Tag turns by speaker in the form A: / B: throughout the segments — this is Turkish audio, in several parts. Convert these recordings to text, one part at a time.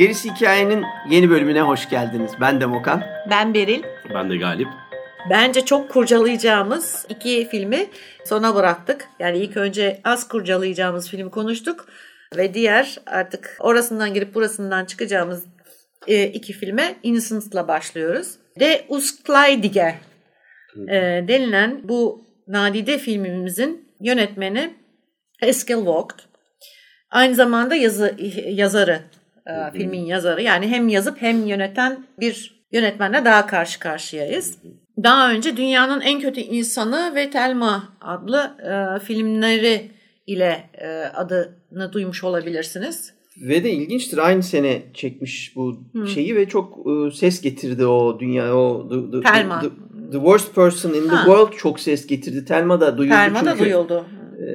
A: Gerisi Hikayenin yeni bölümüne hoş geldiniz. Ben Demokan.
B: Ben Beril.
C: Ben de Galip.
B: Bence çok kurcalayacağımız iki filmi sona bıraktık. Yani ilk önce az kurcalayacağımız filmi konuştuk. Ve diğer artık orasından girip burasından çıkacağımız e, iki filme Innocence'la başlıyoruz. De Uskleidiger e, denilen bu nadide filmimizin yönetmeni Eskil Vogt. Aynı zamanda yazı, yazarı e, filmin yazarı. Yani hem yazıp hem yöneten bir yönetmenle daha karşı karşıyayız. Daha önce Dünyanın En Kötü İnsanı ve Telma adlı e, filmleri ile e, adını duymuş olabilirsiniz.
A: Ve de ilginçtir aynı sene çekmiş bu hmm. şeyi ve çok e, ses getirdi o dünya o the, the,
B: Telma.
A: The, the worst person in the ha. world çok ses getirdi. Telma da duyuldu
B: Telma
A: çünkü.
B: da duyuldu.
A: E,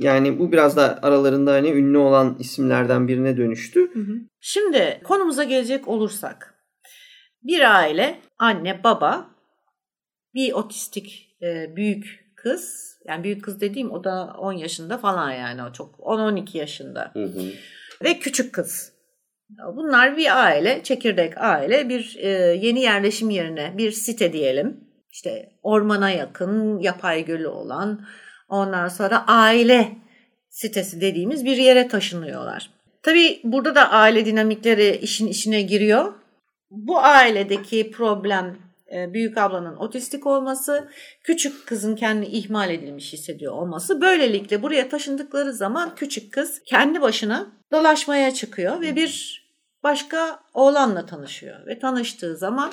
A: yani bu biraz da aralarında hani ünlü olan isimlerden birine dönüştü.
B: Hı hı. Şimdi konumuza gelecek olursak. Bir aile, anne, baba, bir otistik e, büyük kız. Yani büyük kız dediğim o da 10 yaşında falan yani o çok 10-12 yaşında. Hı hı. Ve küçük kız. Bunlar bir aile, çekirdek aile, bir e, yeni yerleşim yerine bir site diyelim. İşte ormana yakın, yapay gölü olan, ondan sonra aile sitesi dediğimiz bir yere taşınıyorlar. Tabii burada da aile dinamikleri işin içine giriyor. Bu ailedeki problem büyük ablanın otistik olması, küçük kızın kendi ihmal edilmiş hissediyor olması. Böylelikle buraya taşındıkları zaman küçük kız kendi başına dolaşmaya çıkıyor ve bir başka oğlanla tanışıyor. Ve tanıştığı zaman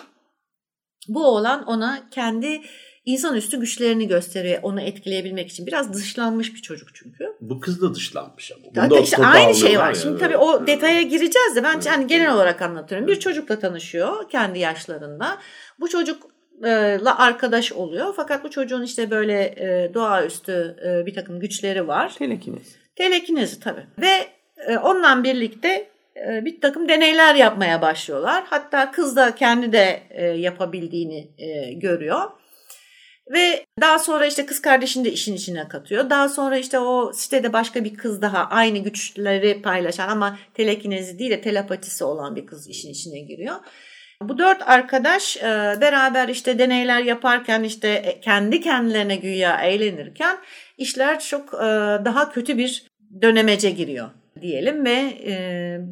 B: bu oğlan ona kendi insanüstü güçlerini gösteriyor onu etkileyebilmek için. Biraz dışlanmış bir çocuk çünkü.
C: Bu kız da dışlanmış ama.
B: Bunda işte aynı şey var. Şimdi tabii o detaya gireceğiz de ben evet. yani genel olarak anlatıyorum. Bir çocukla tanışıyor kendi yaşlarında. Bu çocukla arkadaş oluyor. Fakat bu çocuğun işte böyle doğaüstü bir takım güçleri var.
A: Telekinezi.
B: Telekinezi tabii. Ve onunla birlikte bir takım deneyler yapmaya başlıyorlar. Hatta kız da kendi de yapabildiğini görüyor. Ve daha sonra işte kız kardeşini de işin içine katıyor. Daha sonra işte o sitede başka bir kız daha aynı güçleri paylaşan ama telekinezi değil de telepatisi olan bir kız işin içine giriyor. Bu dört arkadaş beraber işte deneyler yaparken işte kendi kendilerine güya eğlenirken işler çok daha kötü bir dönemece giriyor diyelim ve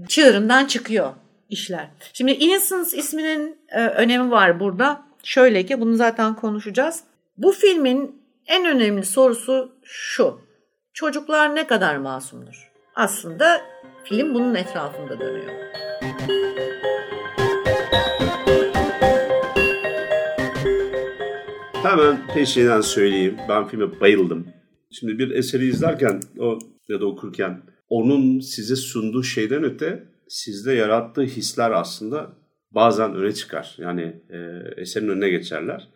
B: çığırından çıkıyor işler. Şimdi Innocence isminin önemi var burada. Şöyle ki bunu zaten konuşacağız. Bu filmin en önemli sorusu şu. Çocuklar ne kadar masumdur? Aslında film bunun etrafında dönüyor.
C: Hemen peşinden söyleyeyim. Ben filme bayıldım. Şimdi bir eseri izlerken o ya da okurken onun size sunduğu şeyden öte sizde yarattığı hisler aslında bazen öne çıkar. Yani e, eserin önüne geçerler.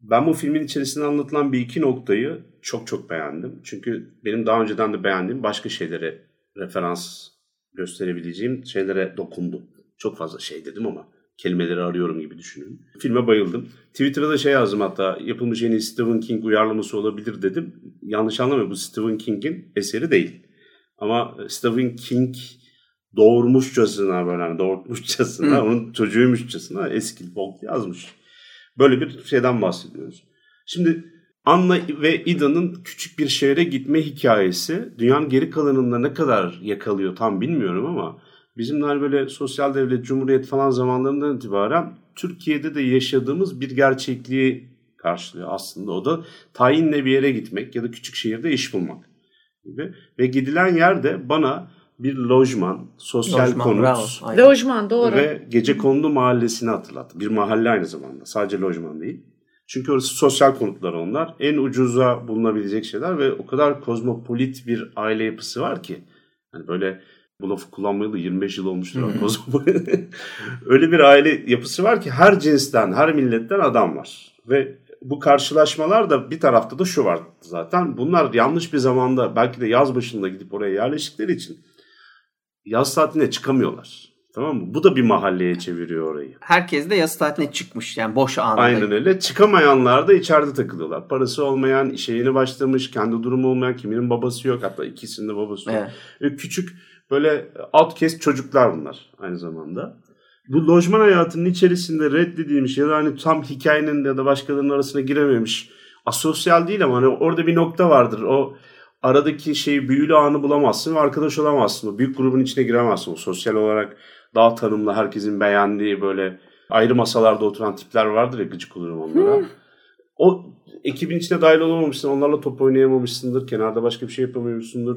C: Ben bu filmin içerisinde anlatılan bir iki noktayı çok çok beğendim. Çünkü benim daha önceden de beğendiğim başka şeylere referans gösterebileceğim şeylere dokundu. Çok fazla şey dedim ama kelimeleri arıyorum gibi düşünün. Filme bayıldım. Twitter'da da şey yazdım hatta yapılmış en iyi Stephen King uyarlaması olabilir dedim. Yanlış anlamayın bu Stephen King'in eseri değil. Ama Stephen King doğurmuşçasına böyle hani doğurtmuşçasına Hı. onun çocuğuymuşçasına eski Bolt yazmış. Böyle bir şeyden bahsediyoruz. Şimdi Anna ve Ida'nın küçük bir şehre gitme hikayesi dünyanın geri kalanında ne kadar yakalıyor tam bilmiyorum ama bizimler böyle sosyal devlet, cumhuriyet falan zamanlarından itibaren Türkiye'de de yaşadığımız bir gerçekliği karşılıyor aslında. O da tayinle bir yere gitmek ya da küçük şehirde iş bulmak gibi. Ve gidilen yerde bana bir lojman, sosyal lojman, konut
B: bravo, lojman doğru.
C: ve gece kondu mahallesini hatırlattı. Bir mahalle aynı zamanda. Sadece lojman değil. Çünkü orası sosyal konutlar onlar. En ucuza bulunabilecek şeyler ve o kadar kozmopolit bir aile yapısı var ki. Hani böyle Bu lafı kullanmayalı 25 yıl olmuştur. Öyle bir aile yapısı var ki her cinsten, her milletten adam var. Ve bu karşılaşmalar da bir tarafta da şu var zaten. Bunlar yanlış bir zamanda belki de yaz başında gidip oraya yerleştikleri için yaz tatiline çıkamıyorlar. Tamam mı? Bu da bir mahalleye çeviriyor orayı.
A: Herkes de yaz tatiline çıkmış yani boş anında.
C: Aynen öyle. Çıkamayanlar da içeride takılıyorlar. Parası olmayan, işe yeni başlamış, kendi durumu olmayan, kiminin babası yok. Hatta ikisinin de babası yok.
A: Evet.
C: Ve küçük böyle outcast çocuklar bunlar aynı zamanda. Bu lojman hayatının içerisinde reddedilmiş ya da hani tam hikayenin ya da başkalarının arasına girememiş. Asosyal değil ama hani orada bir nokta vardır. O aradaki şeyi büyülü anı bulamazsın ve arkadaş olamazsın. O büyük grubun içine giremezsin. O sosyal olarak daha tanımlı, herkesin beğendiği böyle ayrı masalarda oturan tipler vardır ya gıcık olurum onlara. O ekibin içine dahil olamamışsın, onlarla top oynayamamışsındır, kenarda başka bir şey yapamıyorsundur.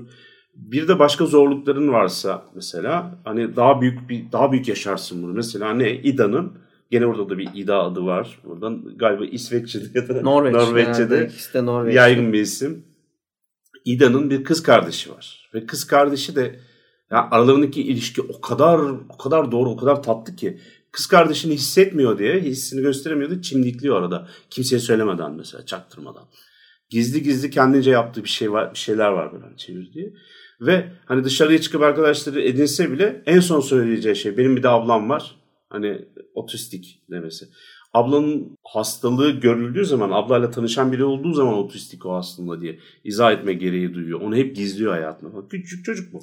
C: Bir de başka zorlukların varsa mesela hani daha büyük bir daha büyük yaşarsın bunu. Mesela ne? İDA'nın gene orada da bir İDA adı var. Buradan galiba İsveççe'de ya da
A: Norveç.
C: Norveççe'de
A: genelde ikisi de Norveç.
C: yaygın bir isim. İda'nın bir kız kardeşi var. Ve kız kardeşi de ya aralarındaki ilişki o kadar o kadar doğru, o kadar tatlı ki kız kardeşini hissetmiyor diye hissini gösteremiyordu. Çimdikliyor arada. Kimseye söylemeden mesela çaktırmadan. Gizli gizli kendince yaptığı bir şey var, bir şeyler var böyle hani çevirdiği. Ve hani dışarıya çıkıp arkadaşları edinse bile en son söyleyeceği şey benim bir de ablam var. Hani otistik demesi. Ablanın hastalığı görüldüğü zaman, ablayla tanışan biri olduğu zaman otistik o aslında diye izah etme gereği duyuyor. Onu hep gizliyor hayatında. Küçük çocuk bu.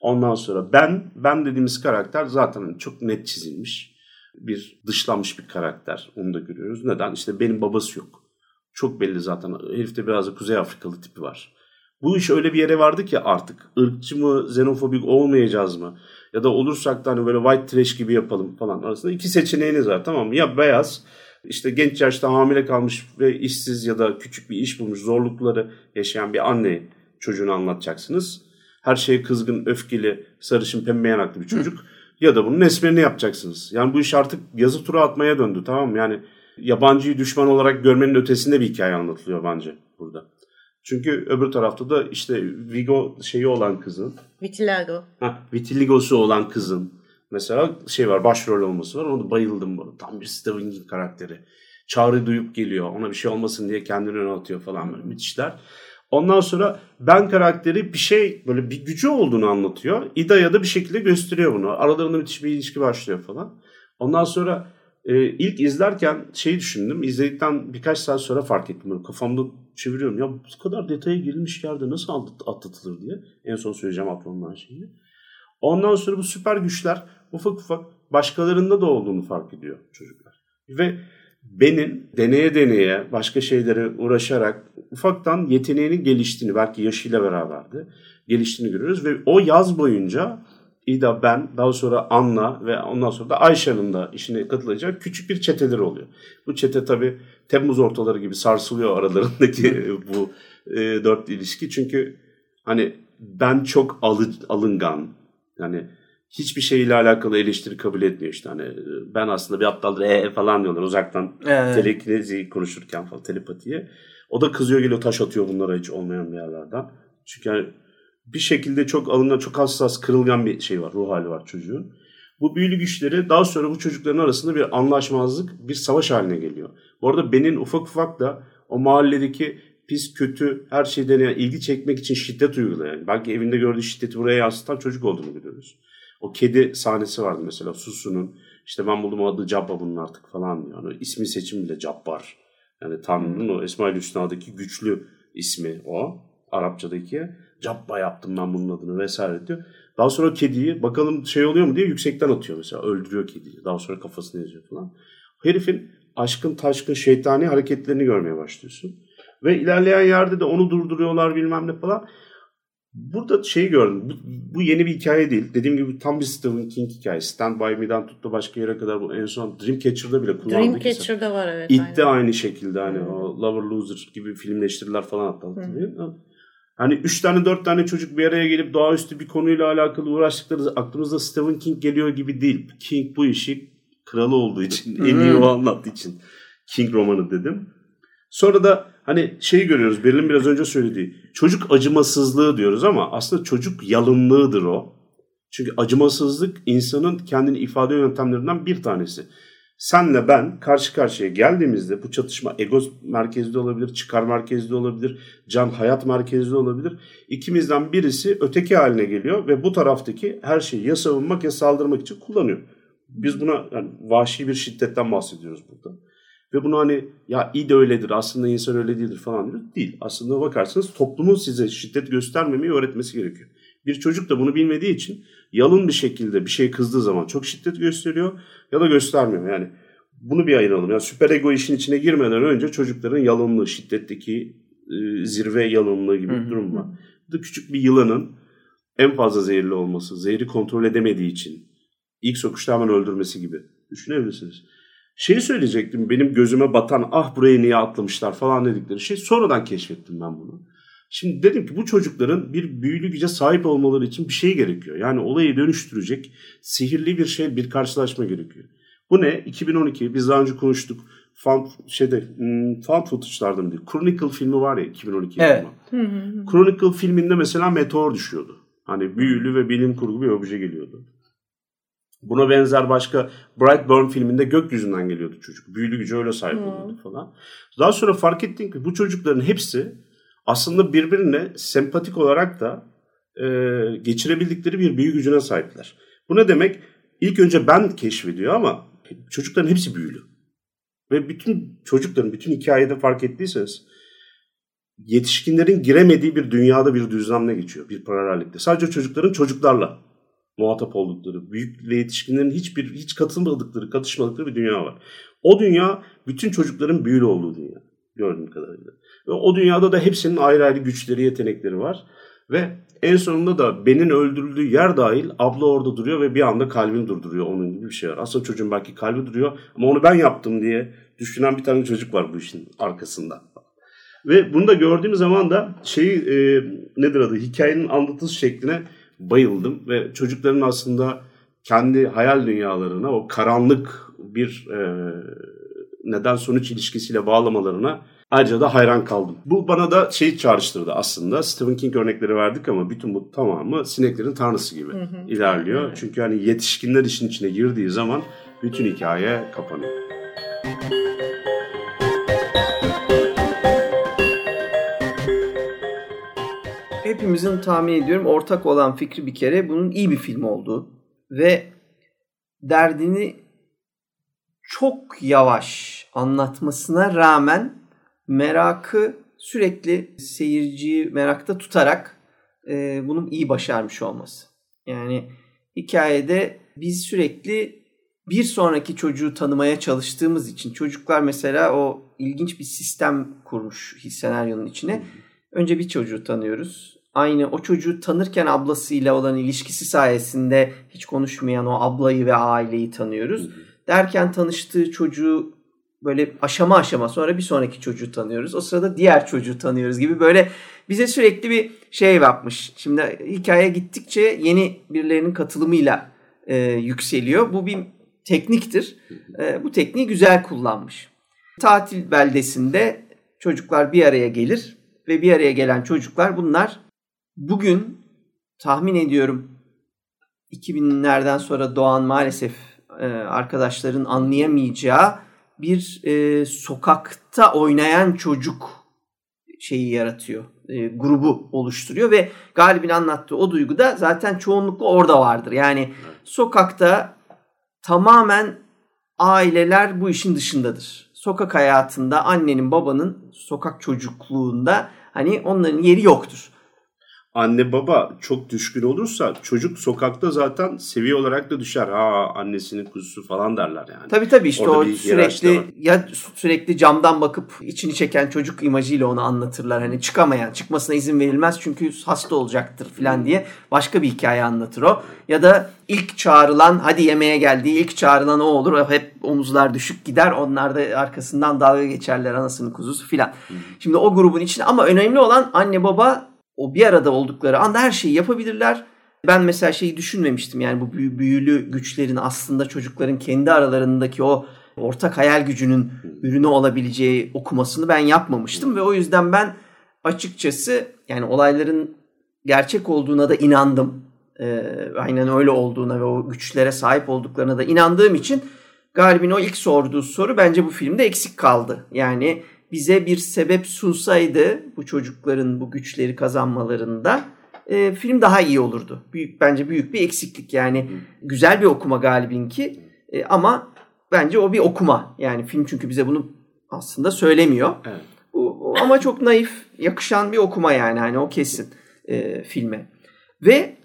C: Ondan sonra ben, ben dediğimiz karakter zaten çok net çizilmiş. Bir dışlanmış bir karakter. Onu da görüyoruz. Neden? İşte benim babası yok. Çok belli zaten. Herifte biraz da Kuzey Afrikalı tipi var. Bu iş öyle bir yere vardı ki artık ırkçı mı, xenofobik olmayacağız mı? Ya da olursak da hani böyle white trash gibi yapalım falan arasında iki seçeneğiniz var tamam mı? Ya beyaz işte genç yaşta hamile kalmış ve işsiz ya da küçük bir iş bulmuş zorlukları yaşayan bir anne çocuğunu anlatacaksınız. Her şeye kızgın, öfkeli, sarışın, pembe yanaklı bir çocuk. Ya da bunun esmerini yapacaksınız. Yani bu iş artık yazı tura atmaya döndü tamam mı? Yani yabancıyı düşman olarak görmenin ötesinde bir hikaye anlatılıyor bence burada. Çünkü öbür tarafta da işte Vigo şeyi olan kızın,
B: Vitiligo.
C: ha, vitiligosu olan kızın mesela şey var başrol olması var. Onu bayıldım bu. Tam bir Stephen King karakteri. Çağrı duyup geliyor. Ona bir şey olmasın diye kendini öne atıyor falan böyle müthişler. Ondan sonra ben karakteri bir şey böyle bir gücü olduğunu anlatıyor. İda'ya da bir şekilde gösteriyor bunu. Aralarında müthiş bir ilişki başlıyor falan. Ondan sonra e, ilk izlerken şeyi düşündüm. İzledikten birkaç saat sonra fark ettim. Böyle kafamda çeviriyorum. Ya bu kadar detaya girilmiş yerde nasıl atlat- atlatılır diye. En son söyleyeceğim aklımdan şeyi. Ondan sonra bu süper güçler ufak ufak başkalarında da olduğunu fark ediyor çocuklar. Ve benim deneye deneye başka şeylere uğraşarak ufaktan yeteneğinin geliştiğini belki yaşıyla beraberdi geliştiğini görüyoruz ve o yaz boyunca İda ben daha sonra Anna ve ondan sonra da Ayşe'nin de işine katılacak küçük bir çeteleri oluyor. Bu çete tabi Temmuz ortaları gibi sarsılıyor aralarındaki bu e, dört ilişki. Çünkü hani ben çok alı, alıngan yani hiçbir şeyle alakalı eleştiri kabul etmiyor işte. Hani ben aslında bir aptaldır ee falan diyorlar uzaktan
A: Evet.
C: telekinezi konuşurken falan telepatiye. O da kızıyor geliyor taş atıyor bunlara hiç olmayan bir yerlerden. Çünkü yani bir şekilde çok alıngan, çok hassas, kırılgan bir şey var, ruh hali var çocuğun. Bu büyülü güçleri daha sonra bu çocukların arasında bir anlaşmazlık, bir savaş haline geliyor. Bu arada Ben'in ufak ufak da o mahalledeki pis, kötü, her şeyden yani ilgi çekmek için şiddet uygulayan, belki evinde gördüğü şiddeti buraya yansıtan çocuk olduğunu görüyoruz. O kedi sahnesi vardı mesela Susu'nun. İşte ben buldum adı Cabba bunun artık falan diyor. Yani ismi seçim bile Cabbar. Yani Tanrı'nın o Esma-ül Hüsna'daki güçlü ismi o. Arapçadaki. Cabba yaptım ben bunun adını vesaire diyor. Daha sonra kediyi bakalım şey oluyor mu diye yüksekten atıyor mesela. Öldürüyor kediyi. Daha sonra kafasını eziyor falan. Herifin aşkın taşkın şeytani hareketlerini görmeye başlıyorsun. Ve ilerleyen yerde de onu durduruyorlar bilmem ne falan. Burada şeyi gördüm. Bu, bu yeni bir hikaye değil. Dediğim gibi tam bir Stephen King hikayesi. Stand By Me'den tuttu başka yere kadar bu en son Dreamcatcher'da bile kullandık.
B: Dreamcatcher'da var evet.
C: De
B: aynen.
C: aynı şekilde hani o Lover Loser gibi filmleştiriler falan hatta hatırlayın. Hani üç tane dört tane çocuk bir araya gelip doğaüstü bir konuyla alakalı uğraştıkları aklımızda Stephen King geliyor gibi değil. King bu işi kralı olduğu için, en iyi o anlattığı için King romanı dedim. Sonra da hani şeyi görüyoruz Beril'in biraz önce söylediği çocuk acımasızlığı diyoruz ama aslında çocuk yalınlığıdır o. Çünkü acımasızlık insanın kendini ifade yöntemlerinden bir tanesi. Senle ben karşı karşıya geldiğimizde bu çatışma ego merkezli olabilir, çıkar merkezli olabilir, can hayat merkezli olabilir. İkimizden birisi öteki haline geliyor ve bu taraftaki her şeyi ya savunmak ya saldırmak için kullanıyor. Biz buna yani vahşi bir şiddetten bahsediyoruz burada. Ve bunu hani ya iyi de öyledir aslında insan öyle değildir falan diyor. Değil. Aslında bakarsanız toplumun size şiddet göstermemeyi öğretmesi gerekiyor. Bir çocuk da bunu bilmediği için yalın bir şekilde bir şey kızdığı zaman çok şiddet gösteriyor ya da göstermiyor. Yani bunu bir ayıralım. Yani süper ego işin içine girmeden önce çocukların yalınlığı, şiddetteki e, zirve yalınlığı gibi bir durum var. Bu küçük bir yılanın en fazla zehirli olması, zehri kontrol edemediği için ilk sokuşta hemen öldürmesi gibi düşünebilirsiniz. Şeyi söyleyecektim benim gözüme batan ah burayı niye atlamışlar falan dedikleri şey sonradan keşfettim ben bunu. Şimdi dedim ki bu çocukların bir büyülü güce sahip olmaları için bir şey gerekiyor. Yani olayı dönüştürecek sihirli bir şey, bir karşılaşma gerekiyor. Bu ne? 2012 biz daha önce konuştuk. Found, şeyde, hmm, Found Footage'lardan değil. Chronicle filmi var ya 2012
A: evet.
C: yapımı. Chronicle filminde mesela meteor düşüyordu. Hani büyülü ve bilim kurgu bir obje geliyordu. Buna benzer başka Brightburn filminde gökyüzünden geliyordu çocuk. Büyülü gücü öyle sahip oluyordu falan. Daha sonra fark ettim ki bu çocukların hepsi aslında birbirine sempatik olarak da e, geçirebildikleri bir büyü gücüne sahipler. Bu ne demek? İlk önce ben keşfediyor ama çocukların hepsi büyülü. Ve bütün çocukların bütün hikayede fark ettiyseniz yetişkinlerin giremediği bir dünyada bir düzlemle geçiyor. Bir paralellikte. Sadece çocukların çocuklarla muhatap oldukları, büyük ve yetişkinlerin hiçbir hiç katılmadıkları, katışmadıkları bir dünya var. O dünya bütün çocukların büyülü olduğu dünya gördüğüm kadarıyla. Ve o dünyada da hepsinin ayrı ayrı güçleri, yetenekleri var. Ve en sonunda da Ben'in öldürüldüğü yer dahil abla orada duruyor ve bir anda kalbini durduruyor. Onun gibi bir şey var. Aslında çocuğun belki kalbi duruyor ama onu ben yaptım diye düşünen bir tane çocuk var bu işin arkasında. Ve bunu da gördüğüm zaman da şeyi e, nedir adı hikayenin anlatış şekline bayıldım. Ve çocukların aslında kendi hayal dünyalarına o karanlık bir e, neden sonuç ilişkisiyle bağlamalarına ayrıca da hayran kaldım. Bu bana da şey çağrıştırdı aslında. Stephen King örnekleri verdik ama bütün bu tamamı sineklerin tanrısı gibi hı hı. ilerliyor. Evet. Çünkü hani yetişkinler işin içine girdiği zaman bütün hikaye kapanıyor.
A: Hepimizin tahmin ediyorum ortak olan fikri bir kere bunun iyi bir film olduğu ve derdini çok yavaş anlatmasına rağmen merakı sürekli seyirciyi merakta tutarak e, bunun iyi başarmış olması. Yani hikayede biz sürekli bir sonraki çocuğu tanımaya çalıştığımız için çocuklar mesela o ilginç bir sistem kurmuş senaryonun içine. Önce bir çocuğu tanıyoruz. Aynı o çocuğu tanırken ablasıyla olan ilişkisi sayesinde hiç konuşmayan o ablayı ve aileyi tanıyoruz. Derken tanıştığı çocuğu böyle aşama aşama sonra bir sonraki çocuğu tanıyoruz. O sırada diğer çocuğu tanıyoruz gibi böyle bize sürekli bir şey yapmış. Şimdi hikaye gittikçe yeni birilerinin katılımıyla e, yükseliyor. Bu bir tekniktir. E, bu tekniği güzel kullanmış. Tatil beldesinde çocuklar bir araya gelir ve bir araya gelen çocuklar bunlar bugün tahmin ediyorum 2000'lerden sonra doğan maalesef e, arkadaşların anlayamayacağı bir e, sokakta oynayan çocuk şeyi yaratıyor. E, grubu oluşturuyor ve Galip'in anlattığı o duygu da zaten çoğunlukla orada vardır. Yani sokakta tamamen aileler bu işin dışındadır. Sokak hayatında annenin babanın sokak çocukluğunda hani onların yeri yoktur
C: anne baba çok düşkün olursa çocuk sokakta zaten seviye olarak da düşer. Ha annesinin kuzusu falan derler yani.
A: Tabii tabii işte Orada o sürekli ya sürekli camdan bakıp içini çeken çocuk imajıyla onu anlatırlar. Hani çıkamayan, çıkmasına izin verilmez çünkü hasta olacaktır falan diye başka bir hikaye anlatır o. Ya da ilk çağrılan hadi yemeğe geldiği ilk çağrılan o olur. Hep omuzlar düşük gider. Onlar da arkasından dalga geçerler anasının kuzusu filan. Şimdi o grubun içinde ama önemli olan anne baba o bir arada oldukları anda her şeyi yapabilirler. Ben mesela şeyi düşünmemiştim yani bu büyülü güçlerin aslında çocukların kendi aralarındaki o ortak hayal gücünün ürünü olabileceği okumasını ben yapmamıştım ve o yüzden ben açıkçası yani olayların gerçek olduğuna da inandım. e, aynen öyle olduğuna ve o güçlere sahip olduklarına da inandığım için Galip'in o ilk sorduğu soru bence bu filmde eksik kaldı. Yani bize bir sebep sunsaydı bu çocukların bu güçleri kazanmalarında e, film daha iyi olurdu. Büyük bence büyük bir eksiklik yani güzel bir okuma Galip'inki e, ama bence o bir okuma. Yani film çünkü bize bunu aslında söylemiyor.
C: Evet.
A: Bu, ama çok naif, yakışan bir okuma yani hani o kesin e, filme. Ve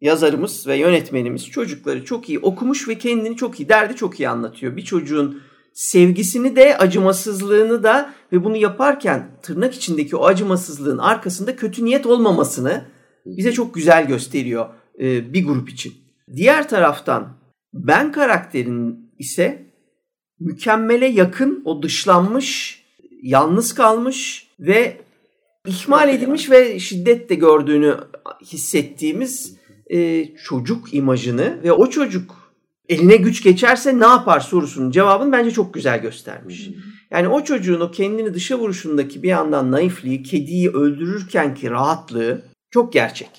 A: yazarımız ve yönetmenimiz çocukları çok iyi okumuş ve kendini çok iyi, derdi çok iyi anlatıyor. Bir çocuğun sevgisini de acımasızlığını da ve bunu yaparken tırnak içindeki o acımasızlığın arkasında kötü niyet olmamasını bize çok güzel gösteriyor e, bir grup için. Diğer taraftan ben karakterin ise mükemmele yakın o dışlanmış, yalnız kalmış ve ihmal edilmiş ve şiddet de gördüğünü hissettiğimiz e, çocuk imajını ve o çocuk eline güç geçerse ne yapar sorusunun cevabını bence çok güzel göstermiş. Yani o çocuğun o kendini dışa vuruşundaki bir yandan naifliği, kediyi öldürürken ki rahatlığı çok gerçek.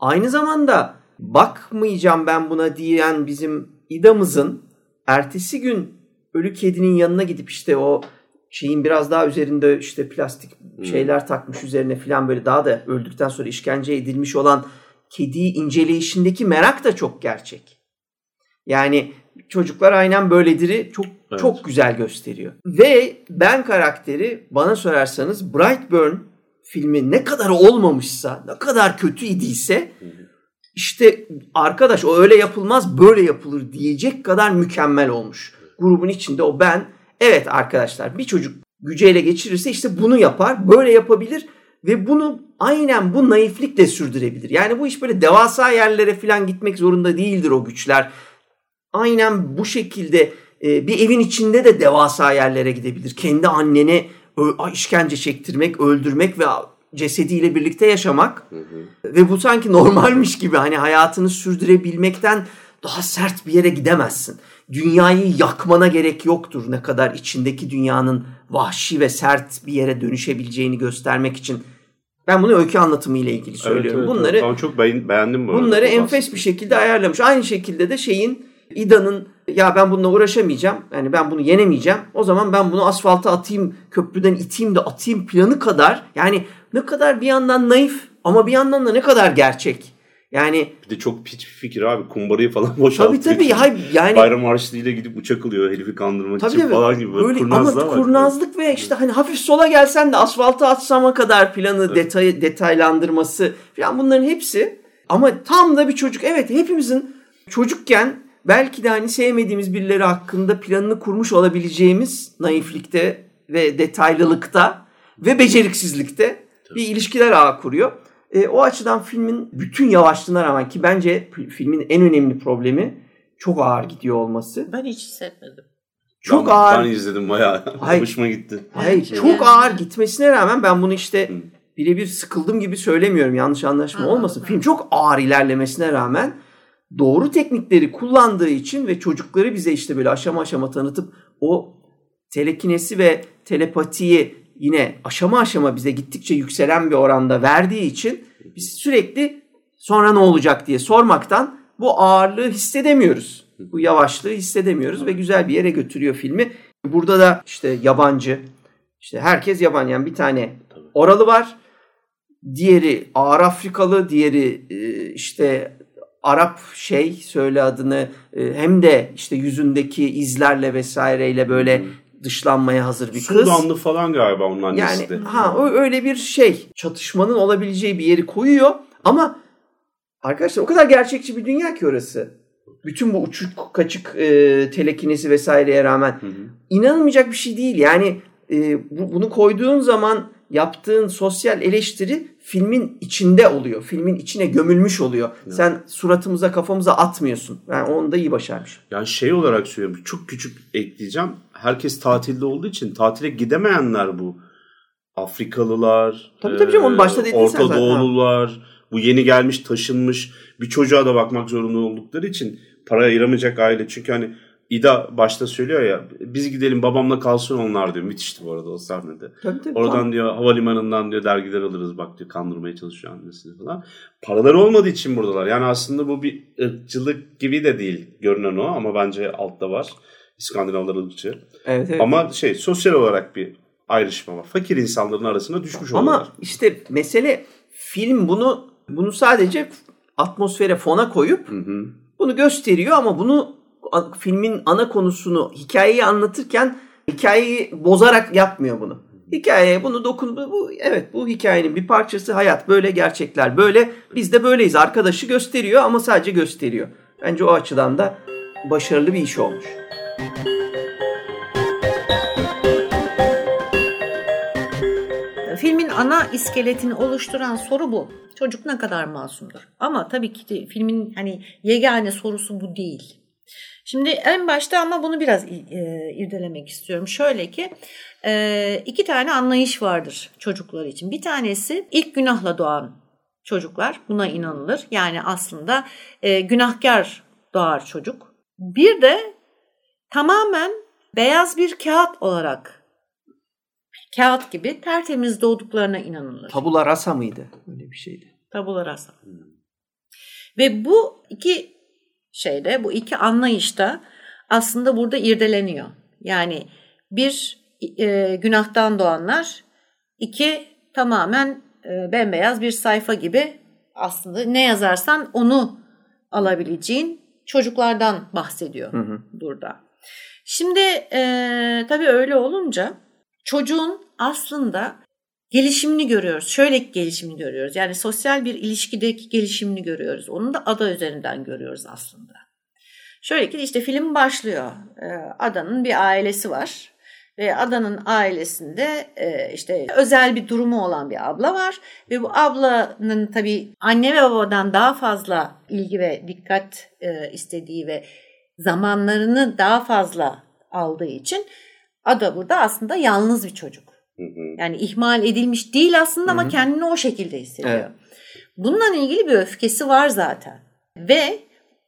A: Aynı zamanda bakmayacağım ben buna diyen bizim İda'mızın ertesi gün ölü kedinin yanına gidip işte o şeyin biraz daha üzerinde işte plastik şeyler takmış üzerine falan böyle daha da öldükten sonra işkence edilmiş olan kediyi inceleyişindeki merak da çok gerçek. Yani çocuklar aynen böyledir'i çok
C: Evet.
A: çok güzel gösteriyor. Ve ben karakteri bana sorarsanız Brightburn filmi ne kadar olmamışsa, ne kadar kötü idiyse işte arkadaş o öyle yapılmaz böyle yapılır diyecek kadar mükemmel olmuş. Grubun içinde o ben evet arkadaşlar bir çocuk gücü ele geçirirse işte bunu yapar böyle yapabilir ve bunu aynen bu naiflikle sürdürebilir. Yani bu iş böyle devasa yerlere falan gitmek zorunda değildir o güçler. Aynen bu şekilde e, bir evin içinde de devasa yerlere gidebilir. Kendi annene işkence çektirmek, öldürmek ve cesediyle birlikte yaşamak ve bu sanki normalmiş gibi hani hayatını sürdürebilmekten daha sert bir yere gidemezsin. Dünyayı yakmana gerek yoktur ne kadar içindeki dünyanın vahşi ve sert bir yere dönüşebileceğini göstermek için. Ben bunu öykü anlatımı ile ilgili söylüyorum.
C: Evet, evet,
A: Bunları
C: evet. Ben çok beğen- beğendim bu.
A: Bunları enfes bir şekilde ayarlamış. Aynı şekilde de şeyin İda'nın ya ben bununla uğraşamayacağım. Yani ben bunu yenemeyeceğim. O zaman ben bunu asfalta atayım, köprüden iteyim de atayım planı kadar yani ne kadar bir yandan naif ama bir yandan da ne kadar gerçek. Yani
C: Bir de çok piç bir fikir abi. Kumbarayı falan boşaltıyor.
A: tabii tabii hay- yani
C: Bayram harçlığıyla gidip uçak alıyor herifi kandırmak
A: Tabii
C: için
A: tabii.
C: falan gibi. Böyle
A: Öyle,
C: kurnazlığa
A: ama
C: bak.
A: kurnazlık ve işte hani hafif sola gelsen de asfalta atsama kadar planı detay, detaylandırması falan bunların hepsi ama tam da bir çocuk evet hepimizin çocukken belki de hani sevmediğimiz birileri hakkında planını kurmuş olabileceğimiz naiflikte ve detaylılıkta ve beceriksizlikte bir ilişkiler ağı kuruyor. E, o açıdan filmin bütün yavaşlığına rağmen ki bence filmin en önemli problemi çok ağır gidiyor olması.
B: Ben hiç hissetmedim.
A: Çok
C: ben,
A: ağır
C: Ben izledim bayağı.
A: Hayır.
C: Hoşuma gitti.
A: Hayır
B: Şey
A: çok
B: yani.
A: ağır gitmesine rağmen ben bunu işte birebir sıkıldım gibi söylemiyorum. Yanlış anlaşma
B: Anladım.
A: olmasın. Film çok ağır ilerlemesine rağmen doğru teknikleri kullandığı için ve çocukları bize işte böyle aşama aşama tanıtıp o telekinesi ve telepatiyi yine aşama aşama bize gittikçe yükselen bir oranda verdiği için biz sürekli sonra ne olacak diye sormaktan bu ağırlığı hissedemiyoruz. Bu yavaşlığı hissedemiyoruz ve güzel bir yere götürüyor filmi. Burada da işte yabancı, işte herkes yabancı. Yani bir tane oralı var. Diğeri ağır Afrikalı, diğeri e, işte Arap şey söyle adını e, hem de işte yüzündeki izlerle vesaireyle böyle dışlanmaya hazır bir kız.
C: Sudanlı falan galiba onun annesi
A: Yani
C: de.
A: ha öyle bir şey çatışmanın olabileceği bir yeri koyuyor ama arkadaşlar o kadar gerçekçi bir dünya ki orası. Bütün bu uçuk kaçık e, telekinesi vesaireye rağmen
C: Hı hı.
A: inanılmayacak bir şey değil. Yani e, bu, bunu koyduğun zaman yaptığın sosyal eleştiri filmin içinde oluyor. Filmin içine gömülmüş oluyor. Sen suratımıza kafamıza atmıyorsun. Yani onu da iyi başarmış.
C: Yani şey olarak söylüyorum. Çok küçük ekleyeceğim. Herkes tatilde olduğu için tatile gidemeyenler bu. Afrikalılar.
A: Tabii tabii canım, onu başta dedin sen
C: Orta
A: zaten.
C: Doğulular. Bu yeni gelmiş taşınmış bir çocuğa da bakmak zorunda oldukları için para ayıramayacak aile. Çünkü hani İda başta söylüyor ya biz gidelim babamla kalsın onlar diyor. Müthişti bu arada o sahnede.
A: Tabii, tabii,
C: Oradan
A: tam-
C: diyor havalimanından diyor dergiler alırız bak diyor kandırmaya çalışıyor annesini falan. Paraları olmadığı için buradalar. Yani aslında bu bir ırkçılık gibi de değil görünen o ama bence altta var. İskandinavlar ırkçı.
A: Evet, evet.
C: Ama şey sosyal olarak bir ayrışma var. Fakir insanların arasına düşmüş oluyorlar.
A: Ama işte mesele film bunu bunu sadece atmosfere fona koyup
C: Hı hı.
A: bunu gösteriyor ama bunu filmin ana konusunu hikayeyi anlatırken hikayeyi bozarak yapmıyor bunu. Hikayeye bunu dokun bu evet bu hikayenin bir parçası hayat böyle gerçekler böyle biz de böyleyiz arkadaşı gösteriyor ama sadece gösteriyor. Bence o açıdan da başarılı bir iş olmuş.
B: Filmin ana iskeletini oluşturan soru bu. Çocuk ne kadar masumdur? Ama tabii ki de filmin hani yegane sorusu bu değil. Şimdi en başta ama bunu biraz e, irdelemek istiyorum. Şöyle ki e, iki tane anlayış vardır çocuklar için. Bir tanesi ilk günahla doğan çocuklar buna inanılır. Yani aslında e, günahkar doğar çocuk. Bir de tamamen beyaz bir kağıt olarak kağıt gibi tertemiz doğduklarına inanılır.
A: Tabula rasa mıydı? Öyle bir şeydi.
B: Tabula rasa. Ve bu iki şeyde, bu iki anlayışta aslında burada irdeleniyor. Yani bir e, günahtan doğanlar, iki tamamen e, bembeyaz bir sayfa gibi aslında ne yazarsan onu alabileceğin çocuklardan bahsediyor
A: Hı hı.
B: burada. Şimdi e, tabii öyle olunca çocuğun aslında gelişimini görüyoruz. Şöyle gelişimini görüyoruz. Yani sosyal bir ilişkideki gelişimini görüyoruz. Onu da ada üzerinden görüyoruz aslında. Şöyle ki işte film başlıyor. Ee, Adanın bir ailesi var. Ve Adanın ailesinde e, işte özel bir durumu olan bir abla var. Ve bu ablanın tabii anne ve babadan daha fazla ilgi ve dikkat e, istediği ve zamanlarını daha fazla aldığı için Ada burada aslında yalnız bir çocuk.
C: Hı hı.
B: Yani ihmal edilmiş değil aslında ama
A: Hı
B: kendini o şekilde hissediyor.
A: Evet.
B: Bununla ilgili bir öfkesi var zaten. Ve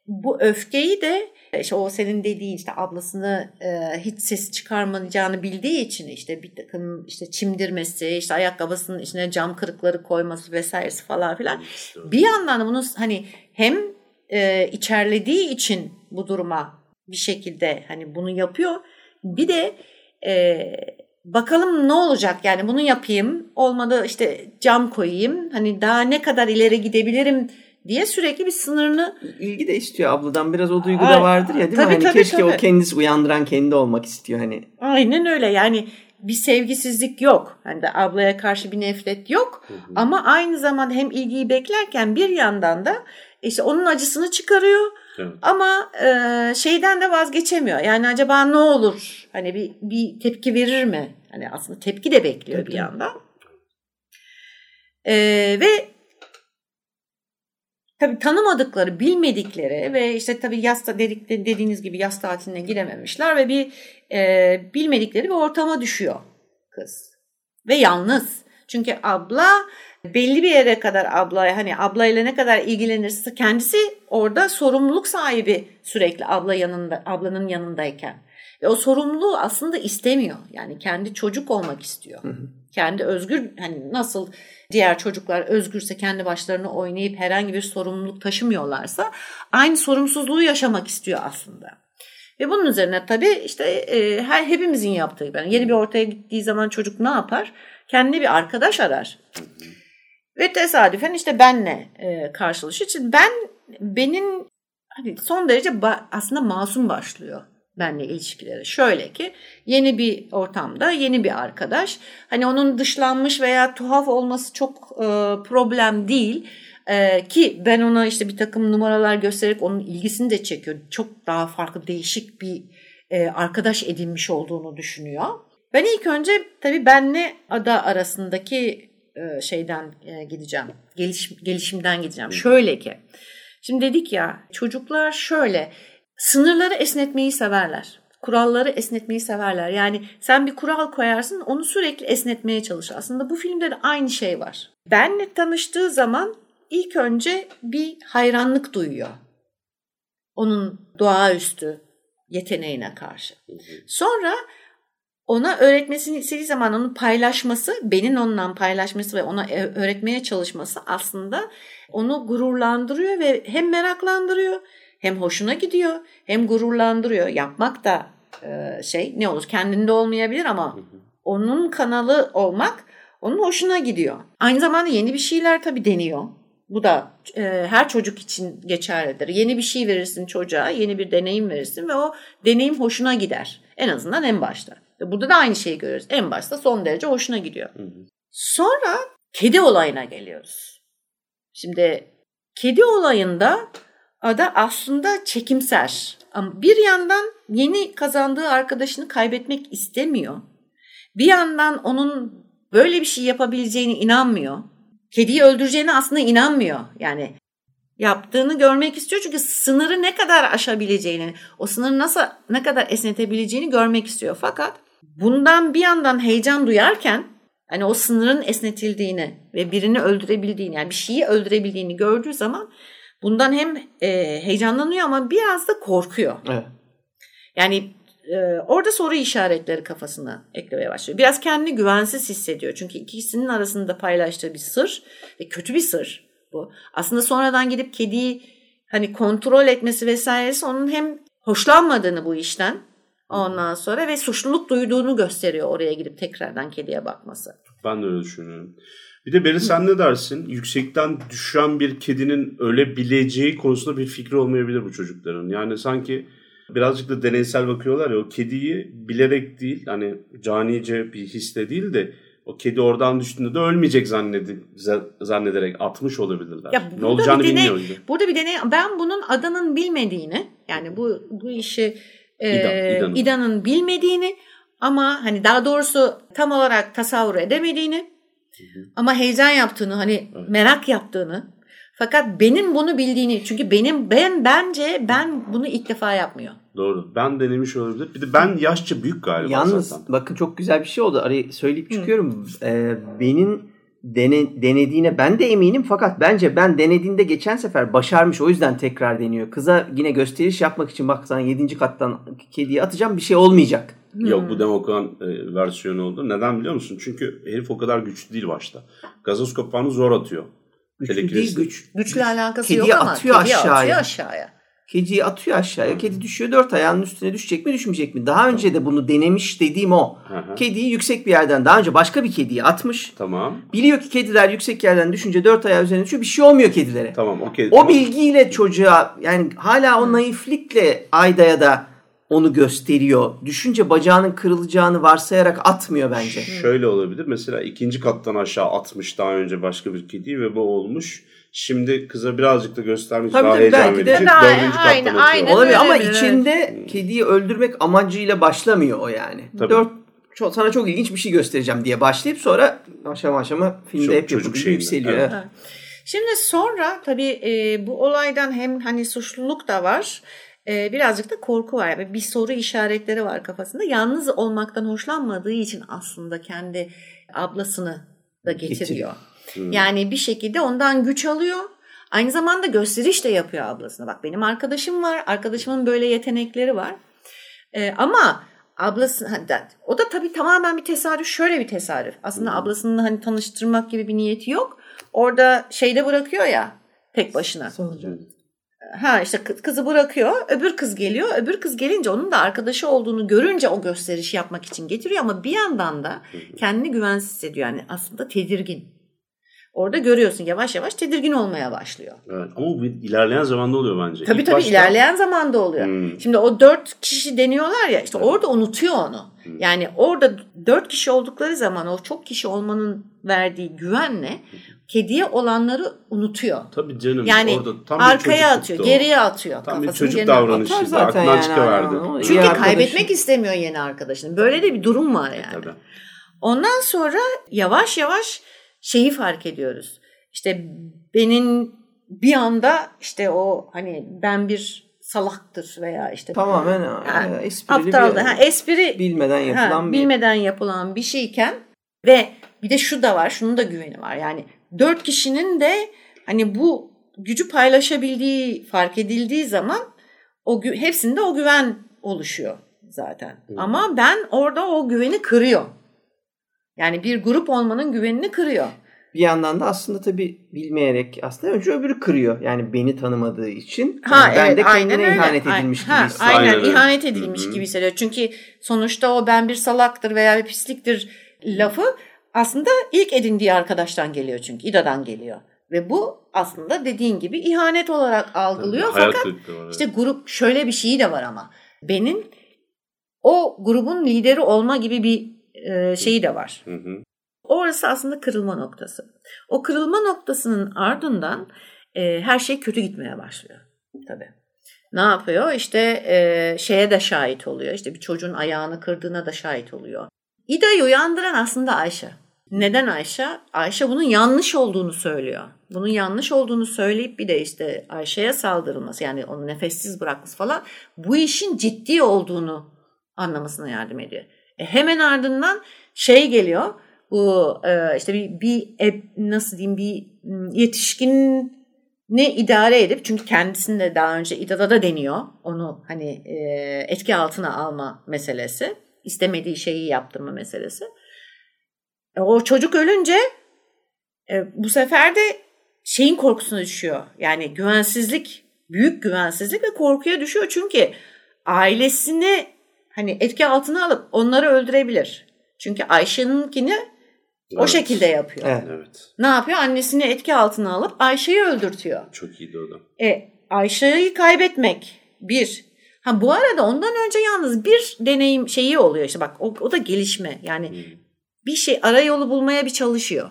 B: bu öfkeyi de işte o senin dediğin işte ablasını e, hiç ses çıkarmayacağını bildiği için işte bir takım işte çimdirmesi, işte ayakkabısının içine cam kırıkları koyması vesairesi falan filan. Bir yandan da bunu hani hem e, içerlediği için bu duruma bir şekilde hani bunu yapıyor. Bir de e, bakalım ne olacak yani bunu yapayım olmadı işte cam koyayım hani daha ne kadar ileri gidebilirim diye sürekli bir sınırını
A: İlgi de istiyor abladan. Biraz o duygu da vardır ya değil mi?
B: tabii,
A: Hani
B: tabii,
A: keşke o
B: tabii.
A: kendisi uyandıran kendi olmak istiyor hani.
B: aynen öyle yani bir sevgisizlik yok. Hani de ablaya karşı bir nefret yok. Ama aynı zamanda hem ilgiyi beklerken bir yandan da işte onun acısını çıkarıyor.
C: Evet.
B: Ama e, şeyden de vazgeçemiyor. Yani acaba ne olur? Hani bir, bir tepki verir mi? Hani aslında tepki de bekliyor
A: Tabii,
B: bir yandan. E, ve tabii tanımadıkları, bilmedikleri ve işte tabii yaz dedik, dediğiniz gibi yaz tatiline girememişler ve bir e, bilmedikleri bir ortama düşüyor kız. Ve yalnız. Çünkü abla belli bir yere kadar abla hani ablayla ne kadar ilgilenirse kendisi orada sorumluluk sahibi sürekli abla yanında ablanın yanındayken. Ve o sorumluluğu aslında istemiyor. Yani kendi çocuk olmak istiyor. Kendi özgür hani nasıl diğer çocuklar özgürse kendi başlarına oynayıp herhangi bir sorumluluk taşımıyorlarsa aynı sorumsuzluğu yaşamak istiyor aslında. Ve bunun üzerine tabii işte e, her hepimizin yaptığı gibi. Yani yeni bir ortaya gittiği zaman çocuk ne yapar? Kendine bir arkadaş arar. Ve tesadüfen işte benle e, karşılaşıyor. için ben benim hani son derece aslında masum başlıyor benle ilişkileri. Şöyle ki yeni bir ortamda yeni bir arkadaş. Hani onun dışlanmış veya tuhaf olması çok e, problem değil. E, ki ben ona işte bir takım numaralar göstererek onun ilgisini de çekiyor. Çok daha farklı değişik bir e, arkadaş edinmiş olduğunu düşünüyor. Ben ilk önce tabii benle ada arasındaki e, şeyden e, gideceğim. Geliş, gelişimden gideceğim. Şöyle ki. Şimdi dedik ya çocuklar şöyle sınırları esnetmeyi severler. Kuralları esnetmeyi severler. Yani sen bir kural koyarsın onu sürekli esnetmeye çalışır. Aslında bu filmde de aynı şey var. Benle tanıştığı zaman ilk önce bir hayranlık duyuyor. Onun doğaüstü yeteneğine karşı. Sonra ona öğretmesini istediği zaman onu paylaşması, benim onunla paylaşması ve ona öğretmeye çalışması aslında onu gururlandırıyor ve hem meraklandırıyor hem hoşuna gidiyor hem gururlandırıyor. Yapmak da e, şey ne olur kendinde olmayabilir ama onun kanalı olmak onun hoşuna gidiyor. Aynı zamanda yeni bir şeyler tabii deniyor. Bu da e, her çocuk için geçerlidir. Yeni bir şey verirsin çocuğa, yeni bir deneyim verirsin ve o deneyim hoşuna gider. En azından en başta. Burada da aynı şeyi görüyoruz. En başta son derece hoşuna gidiyor. Hı hı. Sonra kedi olayına geliyoruz. Şimdi kedi olayında da aslında çekimser. Ama bir yandan yeni kazandığı arkadaşını kaybetmek istemiyor. Bir yandan onun böyle bir şey yapabileceğine inanmıyor. Kediyi öldüreceğine aslında inanmıyor. Yani yaptığını görmek istiyor çünkü sınırı ne kadar aşabileceğini, o sınırı nasıl ne kadar esnetebileceğini görmek istiyor. Fakat bundan bir yandan heyecan duyarken hani o sınırın esnetildiğini ve birini öldürebildiğini yani bir şeyi öldürebildiğini gördüğü zaman bundan hem e, heyecanlanıyor ama biraz da korkuyor. Evet. Yani e, orada soru işaretleri kafasına eklemeye başlıyor. Biraz kendini güvensiz hissediyor. Çünkü ikisinin arasında paylaştığı bir sır ve kötü bir sır bu. Aslında sonradan gidip kediyi hani kontrol etmesi vesairesi onun hem hoşlanmadığını bu işten ondan sonra ve suçluluk duyduğunu gösteriyor oraya gidip tekrardan kediye bakması.
C: Ben de öyle düşünüyorum. Bir de Beri sen ne dersin? Yüksekten düşen bir kedinin ölebileceği konusunda bir fikri olmayabilir bu çocukların. Yani sanki birazcık da deneysel bakıyorlar ya o kediyi bilerek değil hani canice bir hisle değil de o kedi oradan düştüğünde de ölmeyecek zannedip, zannederek atmış olabilirler. Ya ne olacağını
B: bir
C: deney, bilmiyor.
B: Burada bir deney ben bunun adanın bilmediğini yani bu bu işi e, İdan, İdan'ın. İdan'ın bilmediğini ama hani daha doğrusu tam olarak tasavvur edemediğini. Ama heyecan yaptığını hani evet. merak yaptığını fakat benim bunu bildiğini çünkü benim ben bence ben bunu ilk defa yapmıyor.
C: Doğru. Ben denemiş olabilir. Bir de ben yaşça büyük galiba
A: Yalnız zaten. bakın çok güzel bir şey oldu. Arayı söyleyip çıkıyorum. Ee, benim dene, denediğine ben de eminim fakat bence ben denediğinde geçen sefer başarmış o yüzden tekrar deniyor. Kıza yine gösteriş yapmak için bak sana 7. kattan kediyi atacağım bir şey olmayacak.
C: Yok bu Demokan e, versiyonu oldu. Neden biliyor musun? Çünkü herif o kadar güçlü değil başta. Gazoz kapağını zor atıyor.
B: Güçlü değil güç. Güçle alakası Kediyi yok ama atıyor kediyi aşağıya. atıyor aşağıya.
A: Kediyi atıyor aşağıya. Kedi düşüyor dört ayağının üstüne düşecek mi düşmeyecek mi? Daha önce de bunu denemiş dediğim o. Aha. Kediyi yüksek bir yerden daha önce başka bir kediyi atmış.
C: Tamam.
A: Biliyor ki kediler yüksek yerden düşünce dört ayağı üzerine düşüyor. Bir şey olmuyor kedilere.
C: Tamam o kedi.
A: O tamam. bilgiyle çocuğa yani hala o naiflikle Ayda'ya da onu gösteriyor. Düşünce bacağının kırılacağını varsayarak atmıyor bence.
C: Şöyle olabilir. Mesela ikinci kattan aşağı atmış daha önce başka bir kedi ve bu olmuş. Şimdi kıza birazcık da göstermiş tabii, daha tabii, heyecan verici. Dördüncü
A: kattan aynen, aynen, Olabilir ama evet. içinde kediyi öldürmek amacıyla başlamıyor o yani. Tabii. Dört çok, sana çok ilginç bir şey göstereceğim diye başlayıp sonra aşama aşama filmde çok, hep yapılıyor, yükseliyor. Evet.
B: Şimdi sonra tabii e, bu olaydan hem hani suçluluk da var e, birazcık da korku var. Yani bir soru işaretleri var kafasında. Yalnız olmaktan hoşlanmadığı için aslında kendi ablasını da getiriyor. Hmm. Yani bir şekilde ondan güç alıyor. Aynı zamanda gösteriş de yapıyor ablasına. Bak benim arkadaşım var. Arkadaşımın böyle yetenekleri var. Ee, ama ablası o da tabii tamamen bir tesadüf. Şöyle bir tesadüf. Aslında hmm. ablasını hani tanıştırmak gibi bir niyeti yok. Orada şeyde bırakıyor ya tek başına. Sonucu. Ha işte kızı bırakıyor. Öbür kız geliyor. Öbür kız gelince onun da arkadaşı olduğunu görünce o gösteriş yapmak için getiriyor ama bir yandan da kendini güvensiz hissediyor. Yani aslında tedirgin. Orada görüyorsun yavaş yavaş tedirgin olmaya başlıyor.
C: Evet ama bu ilerleyen zamanda oluyor bence.
B: Tabii İlk tabii başta... ilerleyen zamanda oluyor. Hmm. Şimdi o dört kişi deniyorlar ya işte evet. orada unutuyor onu. Hmm. Yani orada dört kişi oldukları zaman o çok kişi olmanın verdiği güvenle kediye olanları unutuyor.
C: Tabii canım
B: yani orada tam arkaya atıyor, o. geriye atıyor.
C: Tam bir çocuk davranışı zaten aklından yani, çıkıverdi.
B: Çünkü kaybetmek istemiyor yeni arkadaşını. Böyle de bir durum var e, yani. Tabii. Ondan sonra yavaş yavaş şeyi fark ediyoruz. İşte benim bir anda işte o hani ben bir salaktır veya işte
A: tamamen yani,
B: esprili aptaldı. Bir, ha, espri
A: bilmeden yapılan
B: ha, bir bilmeden yapılan bir şeyken ve bir de şu da var, şunun da güveni var. Yani dört kişinin de hani bu gücü paylaşabildiği fark edildiği zaman o hepsinde o güven oluşuyor zaten. Ama ben orada o güveni kırıyor. Yani bir grup olmanın güvenini kırıyor.
A: Bir yandan da aslında tabii bilmeyerek aslında önce öbürü kırıyor. Yani beni tanımadığı için.
B: Ha
A: Yani ben
B: evet
A: de
B: aynen
A: kendine
B: öyle.
A: ihanet
B: Aynen.
A: edilmiş gibi
B: Ha,
A: hissediyorum.
B: Aynen,
C: Aynen
B: ihanet edilmiş
C: Hı hı.
B: gibi hissediyor. Çünkü sonuçta o ben bir salaktır veya bir pisliktir lafı aslında ilk edindiği arkadaştan geliyor çünkü İda'dan geliyor. Ve bu aslında dediğin gibi ihanet olarak algılıyor.
C: Hayal
B: Fakat işte grup şöyle bir şeyi de var ama. Benim o grubun lideri olma gibi bir e, şeyi de var.
C: Hı hı.
B: Orası aslında kırılma noktası. O kırılma noktasının ardından e, her şey kötü gitmeye başlıyor. Tabii. Ne yapıyor? İşte e, şeye de şahit oluyor. İşte bir çocuğun ayağını kırdığına da şahit oluyor. İda'yı uyandıran aslında Ayşe. Neden Ayşe? Ayşe bunun yanlış olduğunu söylüyor. Bunun yanlış olduğunu söyleyip bir de işte Ayşe'ye saldırılması yani onu nefessiz bırakması falan bu işin ciddi olduğunu anlamasına yardım ediyor. E hemen ardından şey geliyor. Bu e, işte bir, bir nasıl diyeyim bir yetişkin ne idare edip çünkü kendisinde daha önce İDA'da da deniyor onu hani e, etki altına alma meselesi istemediği şeyi yaptırma meselesi. E, o çocuk ölünce e, bu sefer de şeyin korkusuna düşüyor. Yani güvensizlik, büyük güvensizlik ve korkuya düşüyor. Çünkü ailesini hani etki altına alıp onları öldürebilir. Çünkü Ayşe'ninkini o
C: Evet.
B: şekilde yapıyor.
A: Evet.
C: Evet.
B: Ne yapıyor? Annesini etki altına alıp Ayşe'yi öldürtüyor.
C: Çok iyiydi o da.
B: E, Ayşe'yi kaybetmek bir. Ha bu arada ondan önce yalnız bir deneyim şeyi oluyor işte bak o, o da gelişme. Yani bir şey ara yolu bulmaya bir çalışıyor.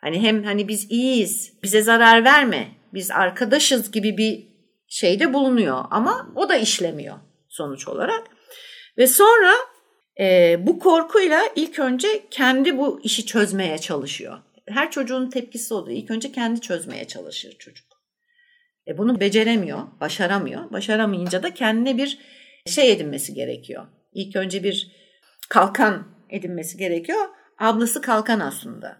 B: Hani hem hani biz iyiyiz, bize zarar verme, biz arkadaşız gibi bir şeyde bulunuyor ama o da işlemiyor sonuç olarak. Ve sonra e, bu korkuyla ilk önce kendi bu işi çözmeye çalışıyor. Her çocuğun tepkisi oluyor. İlk önce kendi çözmeye çalışır çocuk. E bunu beceremiyor, başaramıyor. Başaramayınca da kendine bir şey edinmesi gerekiyor. İlk önce bir kalkan edinmesi gerekiyor. Ablası kalkan aslında.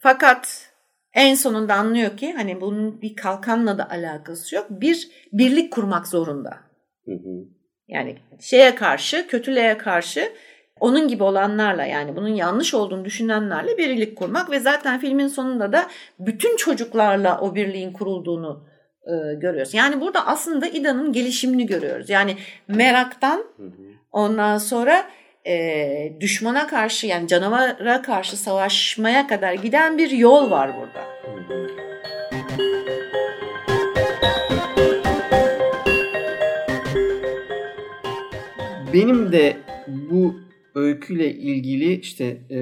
B: Fakat en sonunda anlıyor ki hani bunun bir kalkanla da alakası yok. Bir birlik kurmak zorunda.
C: Hı hı.
B: Yani şeye karşı, kötülüğe karşı onun gibi olanlarla yani bunun yanlış olduğunu düşünenlerle birlik kurmak ve zaten filmin sonunda da bütün çocuklarla o birliğin kurulduğunu e, görüyoruz. Yani burada aslında İda'nın gelişimini görüyoruz. Yani meraktan ondan sonra e, düşmana karşı yani canavara karşı savaşmaya kadar giden bir yol var burada.
A: Benim de bu öyküyle ilgili işte e,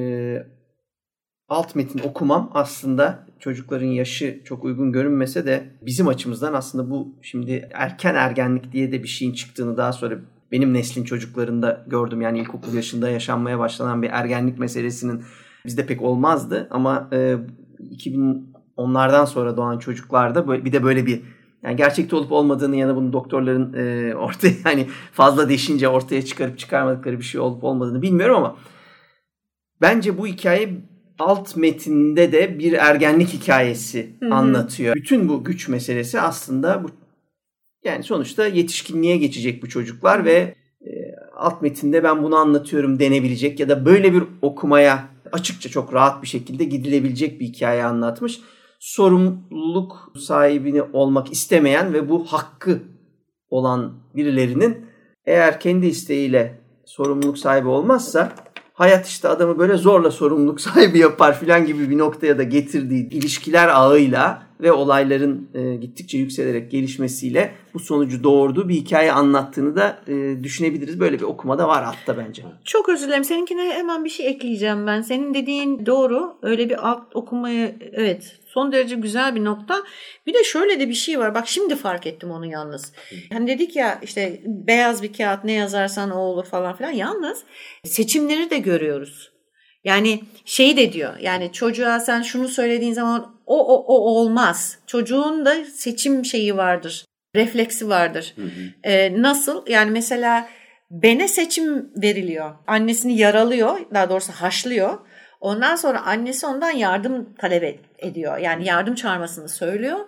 A: alt metin okumam aslında çocukların yaşı çok uygun görünmese de bizim açımızdan aslında bu şimdi erken ergenlik diye de bir şeyin çıktığını daha sonra benim neslin çocuklarında gördüm. Yani ilkokul yaşında yaşanmaya başlanan bir ergenlik meselesinin bizde pek olmazdı ama e, 2010'lardan sonra doğan çocuklarda böyle, bir de böyle bir yani gerçekte olup olmadığını ya da bunu doktorların e, ortaya yani fazla deşince ortaya çıkarıp çıkarmadıkları bir şey olup olmadığını bilmiyorum ama bence bu hikaye alt metinde de bir ergenlik hikayesi
B: Hı hı.
A: anlatıyor. Bütün bu güç meselesi aslında bu yani sonuçta yetişkinliğe geçecek bu çocuklar ve e, alt metinde ben bunu anlatıyorum denebilecek ya da böyle bir okumaya açıkça çok rahat bir şekilde gidilebilecek bir hikaye anlatmış. Sorumluluk sahibini olmak istemeyen ve bu hakkı olan birilerinin eğer kendi isteğiyle sorumluluk sahibi olmazsa hayat işte adamı böyle zorla sorumluluk sahibi yapar filan gibi bir noktaya da getirdiği ilişkiler ağıyla ve olayların e, gittikçe yükselerek gelişmesiyle bu sonucu doğurduğu bir hikaye anlattığını da e, düşünebiliriz. Böyle bir okumada var hatta bence.
B: Çok özür dilerim. Seninkine hemen bir şey ekleyeceğim ben. Senin dediğin doğru. Öyle bir alt okumayı evet son derece güzel bir nokta. Bir de şöyle de bir şey var. Bak şimdi fark ettim onu yalnız. Hani dedik ya işte beyaz bir kağıt ne yazarsan o olur falan filan. Yalnız seçimleri de görüyoruz. Yani şey de diyor. Yani çocuğa sen şunu söylediğin zaman o o o olmaz. Çocuğun da seçim şeyi vardır. Refleksi vardır. Ee, nasıl? Yani mesela Ben'e seçim veriliyor. Annesini yaralıyor, daha doğrusu haşlıyor. Ondan sonra annesi ondan yardım talep ediyor. Yani yardım çağırmasını söylüyor.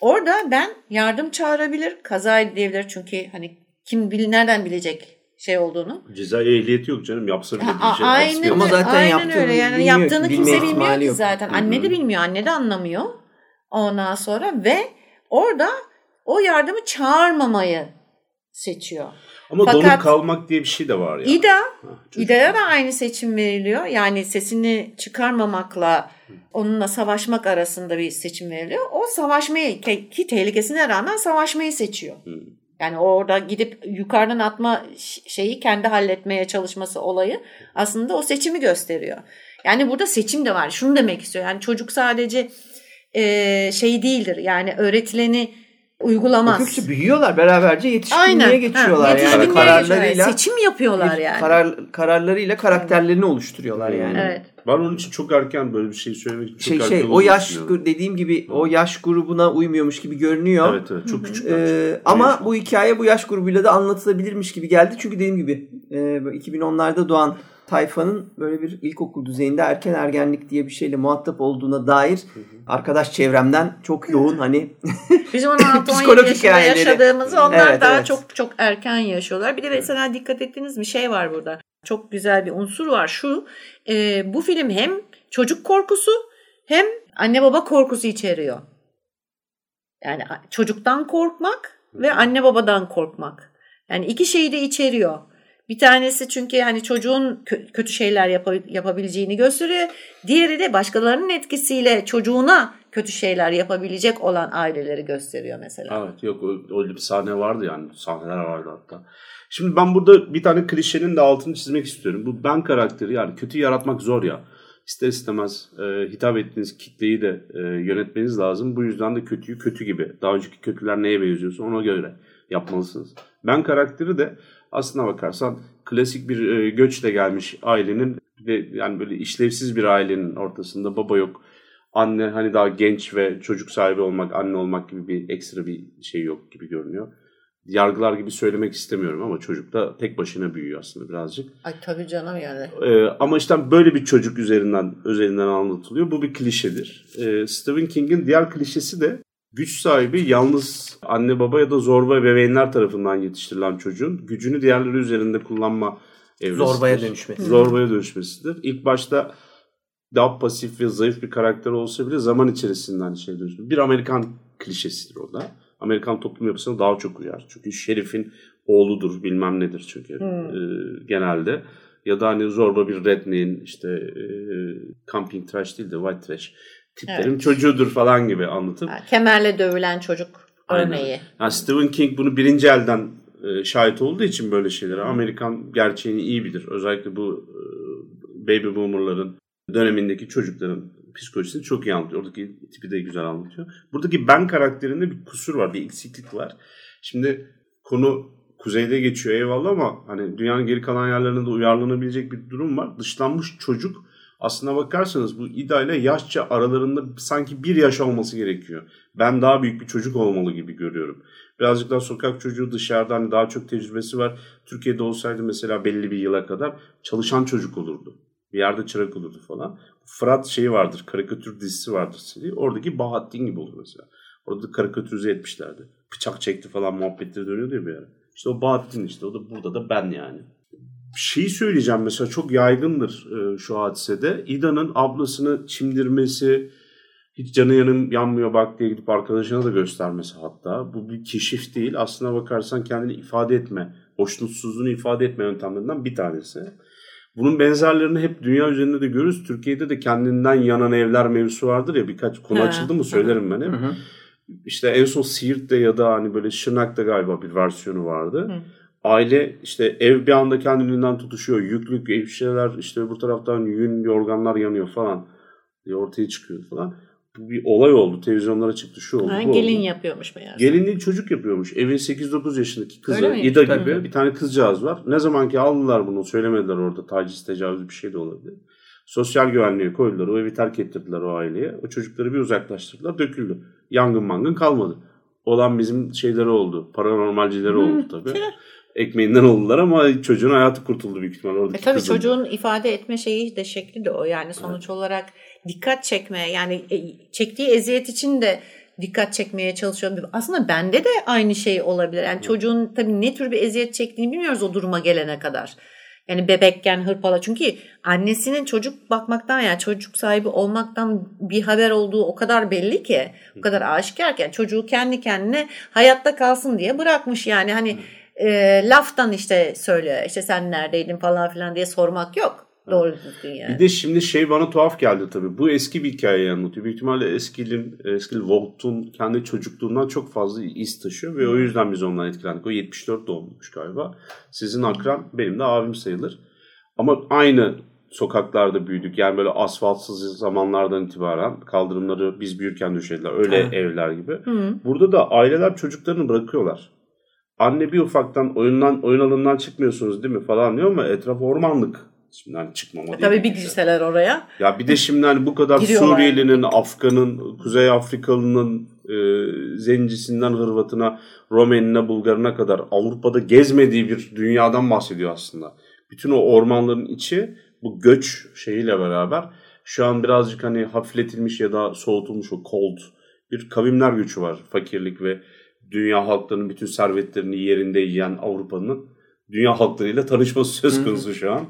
B: Orada ben yardım çağırabilir, kaza edebilir çünkü hani kim bil nereden bilecek şey olduğunu.
C: Cezai ehliyeti yok canım. Yapsa bile
B: A-
C: diyecek.
B: aynen.
A: Ama zaten
B: aynen
A: yaptığını
B: öyle. Yani
A: bilmiyor
B: yaptığını kimse bilmiyor ki
A: yok.
B: zaten.
A: Hı
B: Anne de bilmiyor, anne de anlamıyor. Ondan sonra ve orada o yardımı çağırmamayı seçiyor.
C: Ama
B: Fakat-
C: donup kalmak diye bir şey de var ya.
B: İda,
C: Ha, çocuk-
B: İda'ya da aynı seçim veriliyor. Yani sesini çıkarmamakla onunla savaşmak arasında bir seçim veriliyor. O savaşmayı ki tehlikesine rağmen savaşmayı seçiyor.
C: Hı.
B: Yani orada gidip yukarıdan atma şeyi kendi halletmeye çalışması olayı aslında o seçimi gösteriyor. Yani burada seçim de var. Şunu demek istiyor. Yani çocuk sadece e, şey değildir. Yani öğretileni uygulamaz.
A: Hepsi büyüyorlar beraberce yetişkinliğe
B: Aynen.
A: geçiyorlar.
B: Ha,
A: yani
B: yetişkinliğe
A: kararlarıyla
B: geçiyorlar. Seçim yapıyorlar yani.
A: karar, kararlarıyla karakterlerini oluşturuyorlar yani.
B: Evet.
C: Ben onun için çok erken böyle bir şey söylemek için
A: Şey
C: çok
A: şey
C: erken
A: o yaş
C: düşünüyorum.
A: dediğim gibi o yaş grubuna uymuyormuş gibi görünüyor.
C: Evet evet çok küçük.
A: Ee, ama bu hikaye bu yaş grubuyla da anlatılabilirmiş gibi geldi. Çünkü dediğim gibi e, böyle 2010'larda doğan tayfanın böyle bir ilkokul düzeyinde erken ergenlik diye bir şeyle muhatap olduğuna dair arkadaş çevremden çok yoğun hani
B: Bizim 16-17
A: Psikolog
B: yaşında
A: hikayeleri.
B: yaşadığımızı onlar
A: Evet,
B: daha
A: evet.
B: çok çok erken yaşıyorlar. Bir de mesela dikkat ettiğiniz bir şey var burada. Çok güzel bir unsur var. Şu e, bu film hem çocuk korkusu hem anne baba korkusu içeriyor. Yani çocuktan korkmak ve anne babadan korkmak. Yani iki şeyi de içeriyor. Bir tanesi çünkü yani çocuğun kö- kötü şeyler yapa- yapabileceğini gösteriyor. Diğeri de başkalarının etkisiyle çocuğuna kötü şeyler yapabilecek olan aileleri gösteriyor mesela.
C: Evet yok öyle bir sahne vardı yani sahneler vardı hatta. Şimdi ben burada bir tane klişenin de altını çizmek istiyorum. Bu ben karakteri yani kötü yaratmak zor ya. İster istemez e, hitap ettiğiniz kitleyi de e, yönetmeniz lazım. Bu yüzden de kötüyü kötü gibi. Daha önceki kötüler neye benziyorsa ona göre yapmalısınız. Ben karakteri de aslına bakarsan klasik bir e, göçle gelmiş ailenin ve yani böyle işlevsiz bir ailenin ortasında baba yok. Anne hani daha genç ve çocuk sahibi olmak, anne olmak gibi bir ekstra bir şey yok gibi görünüyor. Yargılar gibi söylemek istemiyorum ama çocuk da tek başına büyüyor aslında birazcık.
B: Ay tabii canım yani.
C: Ee, ama işte böyle bir çocuk üzerinden özelinden anlatılıyor. Bu bir klişedir. Ee, Stephen King'in diğer klişesi de güç sahibi yalnız anne baba ya da zorba ebeveynler tarafından yetiştirilen çocuğun gücünü diğerleri üzerinde kullanma evresidir.
A: zorbaya dönüşmesi.
C: Zorbaya dönüşmesidir. İlk başta daha pasif ve zayıf bir karakter olsa bile zaman içerisinde hani şey dönüşür. Bir Amerikan klişesidir o da. Amerikan toplum yapısına daha çok uyar. Çünkü şerifin oğludur bilmem nedir çünkü e, genelde. Ya da hani zorba bir redneck'in işte e, camping trash değil de white trash tiplerin çocuğudur falan gibi anlatıp.
B: Kemerle dövülen çocuk
C: Aynen.
B: örneği.
C: Yani Stephen King bunu birinci elden e, şahit olduğu için böyle şeylere Amerikan gerçeğini iyi bilir. Özellikle bu e, baby boomerların dönemindeki çocukların psikolojisini çok iyi anlatıyor. Oradaki tipi de güzel anlatıyor. Buradaki ben karakterinde bir kusur var, bir eksiklik var. Şimdi konu kuzeyde geçiyor eyvallah ama hani dünyanın geri kalan yerlerinde de uyarlanabilecek bir durum var. Dışlanmış çocuk aslına bakarsanız bu İda ile yaşça aralarında sanki bir yaş olması gerekiyor. Ben daha büyük bir çocuk olmalı gibi görüyorum. Birazcık daha sokak çocuğu dışarıdan daha çok tecrübesi var. Türkiye'de olsaydı mesela belli bir yıla kadar çalışan çocuk olurdu. Bir yerde çırak olurdu falan. Fırat şeyi vardır, karikatür dizisi vardır seri. Oradaki Bahattin gibi olur mesela. Orada da karikatürize etmişlerdi. Bıçak çekti falan muhabbetleri dönüyordu ya bir ara. İşte o Bahattin işte. O da burada da ben yani. Şeyi söyleyeceğim mesela çok yaygındır e, şu hadisede. İda'nın ablasını çimdirmesi, hiç canı yanım yanmıyor bak diye gidip arkadaşına da göstermesi hatta. Bu bir keşif değil. Aslına bakarsan kendini ifade etme, hoşnutsuzluğunu ifade etme yöntemlerinden bir tanesi. Bunun benzerlerini hep dünya üzerinde de görürüz. Türkiye'de de kendinden yanan evler mevzusu vardır ya birkaç konu
B: Ha.
C: açıldı mı söylerim ben hep.
A: Hı hı.
C: İşte en son Siirt'te ya da hani böyle Şırnak'ta galiba bir versiyonu vardı.
B: Hı.
C: Aile işte ev bir anda kendiliğinden tutuşuyor. Yüklük ev şeyler işte bu taraftan yün yorganlar yanıyor falan diye ortaya çıkıyor falan. Bu bir olay oldu. Televizyonlara çıktı şu oldu.
B: Ha,
C: bu
B: gelin
C: oldu.
B: yapıyormuş meğerse.
C: Gelinliği çocuk yapıyormuş. Evin 8-9 yaşındaki kızı
B: Öyle mi?
C: İda gibi
A: Tabii.
C: bir tane kızcağız var. Ne zaman ki aldılar bunu söylemediler orada taciz tecavüz bir şey de olabilir. Sosyal güvenliğe koydular. O evi terk ettirdiler o aileye. O çocukları bir uzaklaştırdılar. Döküldü. Yangın mangın kalmadı. Olan bizim şeyleri oldu. Paranormalcileri oldu tabii. Ekmeğinden oldular ama çocuğun hayatı kurtuldu büyük ihtimal.
B: E
C: Oradaki
B: tabii
C: kızın.
B: çocuğun ifade etme şeyi de şekli de o. Yani sonuç olarak dikkat çekme yani e, çektiği eziyet için de dikkat çekmeye çalışıyor. Aslında bende de aynı şey olabilir. Yani çocuğun tabii ne tür bir eziyet çektiğini bilmiyoruz o duruma gelene kadar. Yani bebekken hırpala. Çünkü annesinin çocuk bakmaktan yani çocuk sahibi olmaktan bir haber olduğu o kadar belli ki. O kadar aşikarken çocuğu kendi kendine hayatta kalsın diye bırakmış. Yani hani e, laftan işte söylüyor. İşte sen neredeydin falan filan diye sormak yok. Doğru düzgün yani.
C: Bir de şimdi şey bana tuhaf geldi tabii. Bu eski bir hikayeyi anlatıyor. Büyük ihtimalle eskilin, eskili Walt'un kendi çocukluğundan çok fazla iz taşıyor ve o yüzden biz ondan etkilendik. O 74 doğumluymuş galiba. Sizin akran benim de abim sayılır. Ama aynı sokaklarda büyüdük. Yani böyle asfaltsız zamanlardan itibaren kaldırımları biz büyürken düşediler. Öyle
A: Ha.
C: evler gibi.
B: Hı.
C: Burada da aileler çocuklarını bırakıyorlar. Anne bir ufaktan oyundan oyun alanından çıkmıyorsunuz değil mi falan diyor ama etraf ormanlık. Şimdi hani çıkmama değil.
B: Tabii bir girseler oraya.
C: Ya bir de şimdi hani bu kadar
B: Giriyorlar.
C: Suriyelinin, Afgan'ın, Kuzey Afrikalı'nın, e, Zencisinden Hırvat'ına, Romenine, Bulgarına kadar Avrupa'da gezmediği bir dünyadan bahsediyor aslında. Bütün o ormanların içi bu göç şeyiyle beraber şu an birazcık hani hafifletilmiş ya da soğutulmuş o cold bir kavimler göçü var. Fakirlik ve dünya halklarının bütün servetlerini yerinde yiyen Avrupa'nın dünya halklarıyla tanışması söz konusu şu an.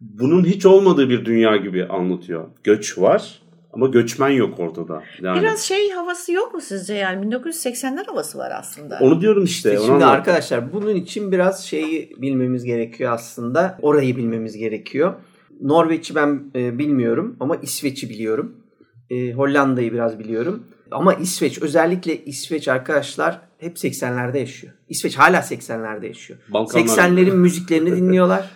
C: Bunun hiç olmadığı bir dünya gibi anlatıyor. Göç var ama göçmen yok ortada. Yani
B: Biraz şey havası yok mu sizce yani 1980'ler havası var aslında.
C: onu diyorum işte. onu
A: Şimdi arkadaşlar bunun için biraz şeyi bilmemiz gerekiyor aslında. Orayı bilmemiz gerekiyor. Norveç'i ben e, bilmiyorum ama İsveç'i biliyorum. E, Hollanda'yı biraz biliyorum. Ama İsveç özellikle İsveç arkadaşlar hep 80'lerde yaşıyor. İsveç hala 80'lerde yaşıyor.
C: Balkanlar-
A: 80'lerin müziklerini dinliyorlar.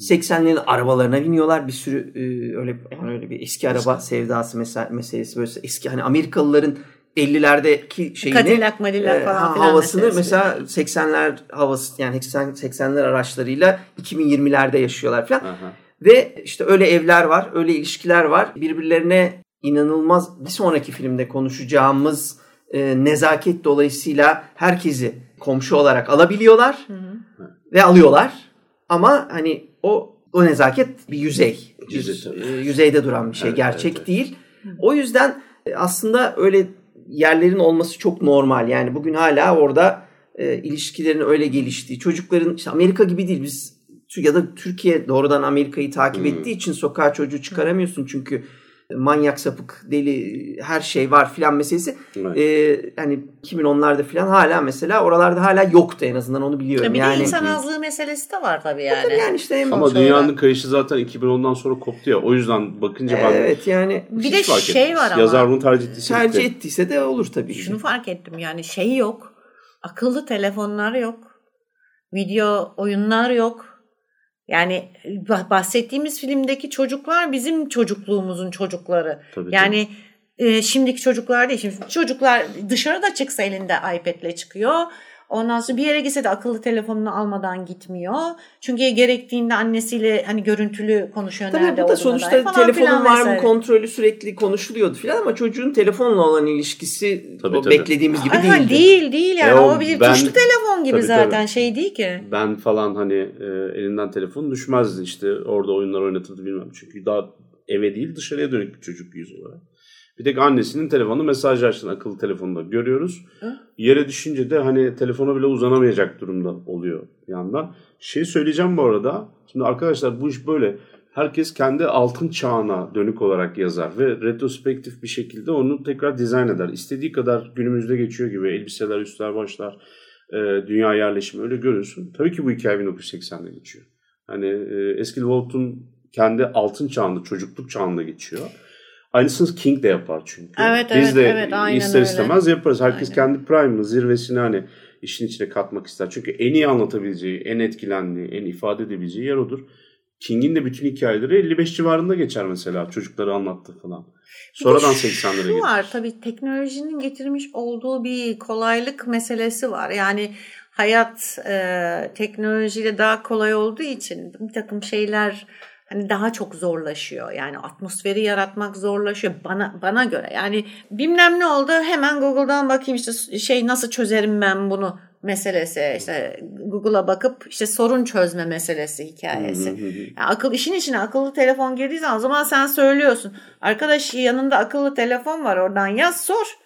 A: 80'lerin arabalarına biniyorlar. Bir sürü e, öyle yani öyle bir eski araba sevdası mesela meselesi böyle eski hani Amerikalıların 50'lerdeki şeyini
B: Cadillac, Madillac
A: e,
B: falan filan
A: havasını mesela 80'ler havası yani 80 80'ler araçlarıyla 2020'lerde yaşıyorlar falan.
C: Aha.
A: Ve işte öyle evler var, öyle ilişkiler var. Birbirlerine inanılmaz bir sonraki filmde konuşacağımız e, nezaket dolayısıyla herkesi komşu olarak alabiliyorlar
B: Hı hı.
A: ve alıyorlar. Ama hani o o nezaket bir yüzey.
C: Yüzey
A: e, yüzeyde duran bir şey.
C: Evet,
A: Gerçek
C: evet, evet.
A: değil. O yüzden e, aslında öyle yerlerin olması çok normal. Yani bugün hala orada e, ilişkilerin öyle geliştiği, çocukların işte Amerika gibi değil biz ya da Türkiye doğrudan Amerika'yı takip
C: Hmm.
A: ettiği için sokağa çocuğu çıkaramıyorsun çünkü manyak sapık deli her şey var filan meselesi.
C: Evet.
A: Ee, hani 2010'larda filan hala mesela oralarda hala yoktu en azından onu biliyorum.
B: Tabii
A: yani
B: de insan azlığı meselesi de var tabii yani.
A: Tabii yani işte en
C: Ama
B: Sonuç
C: dünyanın
B: olarak.
C: kayışı zaten 2010'dan sonra koptu ya. O yüzden bakınca ben
A: evet yani
B: Bir de
C: fark
B: şey
C: etmez.
B: var ama.
C: Yazar bunu tercih ettiyse
A: tercih
C: bitti.
A: ettiyse de olur tabii.
B: Şunu fark ettim yani şey yok. Akıllı telefonlar yok. Video oyunlar yok. Yani bah- bahsettiğimiz filmdeki çocuklar bizim çocukluğumuzun çocukları.
C: Tabii,
B: Yani e, şimdiki çocuklar değil. Şimdi çocuklar dışarıda çıksa elinde iPad'le çıkıyor. Ondan sonra bir yere gitse de akıllı telefonunu almadan gitmiyor. Çünkü gerektiğinde annesiyle hani görüntülü konuşuyor.
A: Tabii
B: nerede
A: bu da sonuçta telefonun var mı kontrolü sürekli konuşuluyordu filan ama çocuğun telefonla olan ilişkisi
C: Tabii,
A: o
C: tabii.
A: beklediğimiz gibi değildi.
B: değil değil yani
C: E, o
B: o bir
C: ben-
B: tuşlu telefon gibi
C: Tabii,
B: zaten
C: tabii.
B: şey değil ki.
C: Ben falan hani e, elinden telefon düşmezdi işte orada oyunlar oynatırdı bilmem. Çünkü daha eve değil dışarıya dönük bir çocuk yüz olarak. Bir tek annesinin telefonu mesaj açtığını akıllı telefonda görüyoruz.
B: Hı?
C: Yere düşünce de hani telefona bile uzanamayacak durumda oluyor bir yandan. Şey söyleyeceğim bu arada. Şimdi arkadaşlar bu iş böyle. Herkes kendi altın çağına dönük olarak yazar ve retrospektif bir şekilde onu tekrar dizayn eder. İstediği kadar günümüzde geçiyor gibi elbiseler, üstler, başlar, e, dünya yerleşimi öyle görüyorsun. Tabii ki bu hikaye 1980'de geçiyor. Hani e, eski Walt'un kendi altın çağında, çocukluk çağında geçiyor. Aynısını King de yapar çünkü.
B: Evet,
C: Biz
B: evet,
C: de
B: evet, aynen
C: ister
B: öyle.
C: istemez yaparız. Herkes
B: Aynen.
C: kendi prime'ını, zirvesini hani işin içine katmak ister. Çünkü en iyi anlatabileceği, en etkilendiği, en ifade edebileceği yer odur. King'in de bütün hikayeleri 55 civarında geçer mesela. Çocukları anlattı falan. Sonradan
B: Bir de
C: 80'lere
B: Şu
C: gelir.
B: var tabii teknolojinin getirmiş olduğu bir kolaylık meselesi var. Yani hayat e, teknolojiyle daha kolay olduğu için bir takım şeyler hani daha çok zorlaşıyor. Yani atmosferi yaratmak zorlaşıyor bana bana göre. Yani bilmem ne oldu hemen Google'dan bakayım işte şey nasıl çözerim ben bunu meselesi. İşte Google'a bakıp işte sorun çözme meselesi hikayesi.
C: Hı hı hı.
B: Ya akıl işin içine akıllı telefon girdiği zaman o zaman sen söylüyorsun. Arkadaş yanında akıllı telefon var oradan yaz sor.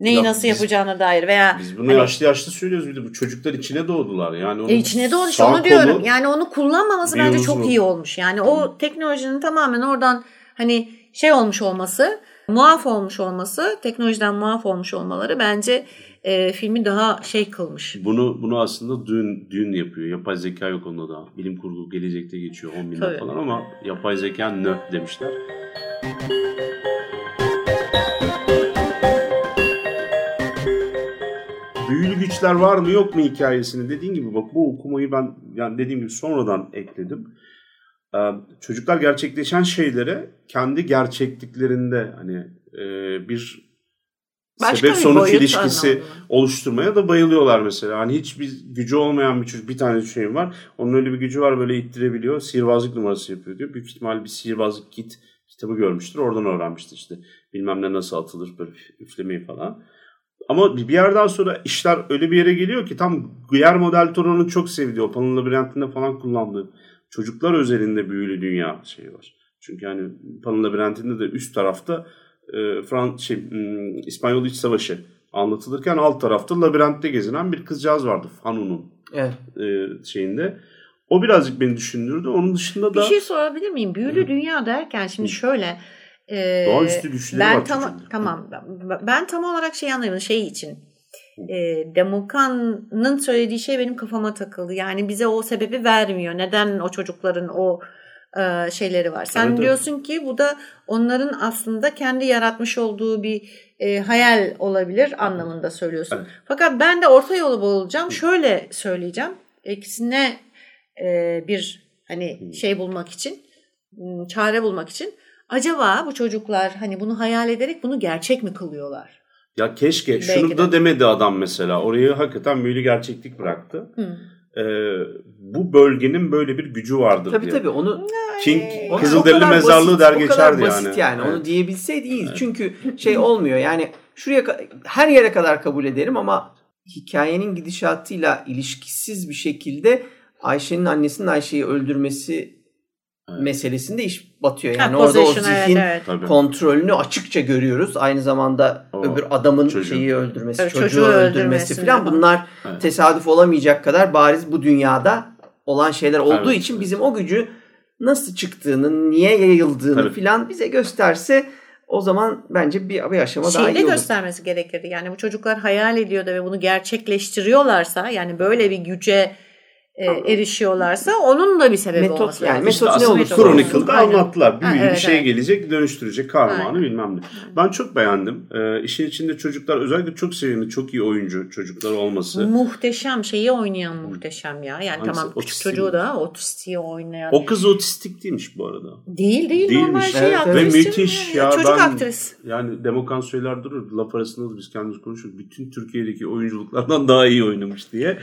B: Neyi
C: Ya
B: nasıl
C: biz-
B: yapacağına dair veya
C: Biz bunu
B: Hani-
C: yaşlı yaşlı söylüyoruz bir de bu çocuklar içine doğdular. Yani onun
B: E içine doğru işte onu diyorum. Yani onu kullanmaması bence çok iyi olmuş. Yani o teknolojinin tamamen oradan hani şey olmuş olması, muaf olmuş olması, teknolojiden muaf olmuş olmaları bence e, filmi daha şey kılmış.
C: Bunu bunu aslında dün dün yapıyor. Yapay zeka yok onda da. Bilim kurgu gelecekte geçiyor 10 bin falan ama yapay zeka nö demişler. Büyülü güçler var mı yok mu hikayesini dediğin gibi bak bu okumayı ben yani dediğim gibi sonradan ekledim. Ee, çocuklar gerçekleşen şeylere kendi gerçekliklerinde hani e, bir
B: Başka
C: sebep
B: bir
C: sonuç ilişkisi
B: anlamında.
C: oluşturmaya da bayılıyorlar mesela. Hani hiçbir gücü olmayan bir çocuk bir tane şey var. Onun öyle bir gücü var böyle ittirebiliyor. Sihirbazlık numarası yapıyor diyor. Büyük ihtimal bir sihirbazlık kit kitabı görmüştür. Oradan öğrenmiştir işte. Bilmem ne nasıl atılır böyle üflemeyi falan. Ama bir bir yerden sonra işler öyle bir yere geliyor ki tam Guillermo del Toro'nun çok sevdiği o Pan'ın Labirentinde falan kullandığı çocuklar özelinde büyülü dünya şeyi var. Çünkü hani Pan'ın Labirentinde de üst tarafta e, Frans şey hmm, İspanyol İç Savaşı anlatılırken alt tarafta labirentte gezinen bir kızcağız vardı Fanu'nun
A: Evet.
C: e, şeyinde. O birazcık beni düşündürdü. Onun dışında
B: Bir
C: da
B: şey sorabilir miyim? Büyülü dünya derken şimdi şöyle e,
C: Doğaüstü güçleri
B: ben
C: var
B: tam,
C: çocuğun.
B: tamam ben- tam olarak şey anlayamadım şey için. E, Demokan'ın söylediği şey benim kafama takıldı. Yani bize o sebebi vermiyor. Neden o çocukların o e, şeyleri var. Sen
C: Evet, evet.
B: diyorsun ki bu da onların aslında kendi yaratmış olduğu bir e, hayal olabilir anlamında söylüyorsun.
C: Evet.
B: Fakat ben de orta yolu bulacağım. Şöyle söyleyeceğim. İkisine e, bir hani şey bulmak için, çare bulmak için acaba bu çocuklar hani bunu hayal ederek bunu gerçek mi kılıyorlar?
C: ya keşke
B: Belki
C: şunu
B: de.
C: da demedi adam mesela. Orayı hakikaten büyülü gerçeklik bıraktı.
B: Hı.
C: Ee, bu bölgenin böyle bir gücü vardır
A: Tabii
C: diye.
A: tabii onu
C: King
A: Onu-
C: Kızılderili mezarlığı
A: basit,
C: der
A: o kadar
C: geçerdi
A: basit
C: yani.
A: yani. Onu
C: Evet.
A: diyebilseydi iyi. Çünkü şey olmuyor yani şuraya her yere kadar kabul ederim ama hikayenin gidişatıyla ilişkisiz bir şekilde Ayşe'nin annesinin Ayşe'yi öldürmesi
C: Evet.
A: meselesinde iş batıyor.
B: Ha,
A: Yani orada o
B: evet,
A: zihin
B: evet.
C: Tabii.
A: kontrolünü açıkça görüyoruz. Aynı zamanda
C: O
A: öbür adamın
C: çocuğu.
A: şeyi öldürmesi,
B: Evet,
A: çocuğu,
B: çocuğu
A: öldürmesi
B: öldürmesinde
A: falan bunlar
C: Evet.
A: tesadüf olamayacak kadar bariz bu dünyada olan şeyler olduğu
C: Evet.
A: için bizim o gücü nasıl çıktığını, niye yayıldığını
C: Tabii.
A: filan bize gösterse o zaman bence bir, bir aşama daha
B: Şeyi de
A: iyi olur.
B: göstermesi gerekirdi. Yani bu çocuklar hayal ediyor da ve bunu gerçekleştiriyorlarsa yani böyle bir güce e, erişiyorlarsa onun da bir sebebi
A: Metot
B: olması
A: yani, metot
C: İşte
A: ne olursa
C: Chronicle'da anlattılar. Büyülü
B: Ha, evet,
C: bir şey
B: evet.
C: gelecek, dönüştürecek kahramanı
B: Aynen.
C: bilmem ne. Ben çok beğendim. Ee, işin içinde çocuklar özellikle çok sevimli, çok iyi oyuncu çocuklar olması.
B: Muhteşem şeyi oynayan muhteşem ya. Yani
C: Hangisi?
B: tamam küçük çocuğu da otistiği oynayan.
C: O kız otistik değilmiş bu arada.
B: Değil değil
C: Değilmiş.
B: normal şey
A: Evet.
C: Ve müthiş ya.
B: Çocuk
C: ben,
B: aktris.
C: Yani Demokan söyler durur. Laf arasında da biz kendimiz konuşuyoruz. Bütün Türkiye'deki oyunculuklardan daha iyi oynamış diye.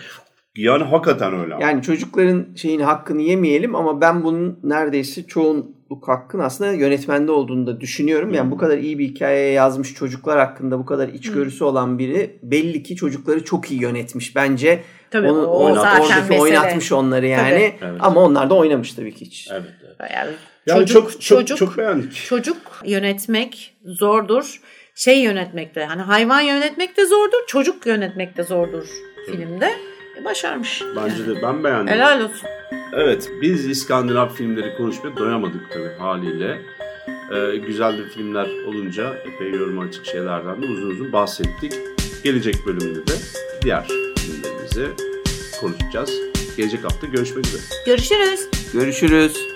C: Yani hakikaten öyle.
A: Yani çocukların şeyin hakkını yemeyelim ama ben bunun neredeyse çoğunluk hakkın aslında yönetmende olduğunu da düşünüyorum. Yani bu kadar iyi bir hikaye yazmış çocuklar hakkında bu kadar içgörüsü olan biri belli ki çocukları çok iyi yönetmiş bence.
B: Tabii
A: Onu,
B: o
A: oynat-
B: zaten
A: oradaki
B: mesele.
A: oynatmış onları yani.
C: Tabii. Evet.
A: Ama onlar da oynamış tabii ki hiç.
C: Evet. evet.
B: Yani,
C: Yani
B: çocuk,
C: çok, çok,
B: çocuk,
C: çok beğendik.
B: çocuk yönetmek zordur. Şey yönetmek de hani hayvan yönetmek de zordur. Çocuk yönetmek de zordur filmde. E, başarmış.
C: Bence de ben beğendim.
B: Helal olsun.
C: Evet, biz İskandinav filmleri konuşmaya doyamadık tabii haliyle. Ee, güzel de filmler olunca epey yoruma açık şeylerden de uzun uzun bahsettik. Gelecek bölümde de diğer filmlerimizi konuşacağız. Gelecek hafta görüşmek üzere.
B: Görüşürüz.
A: Görüşürüz.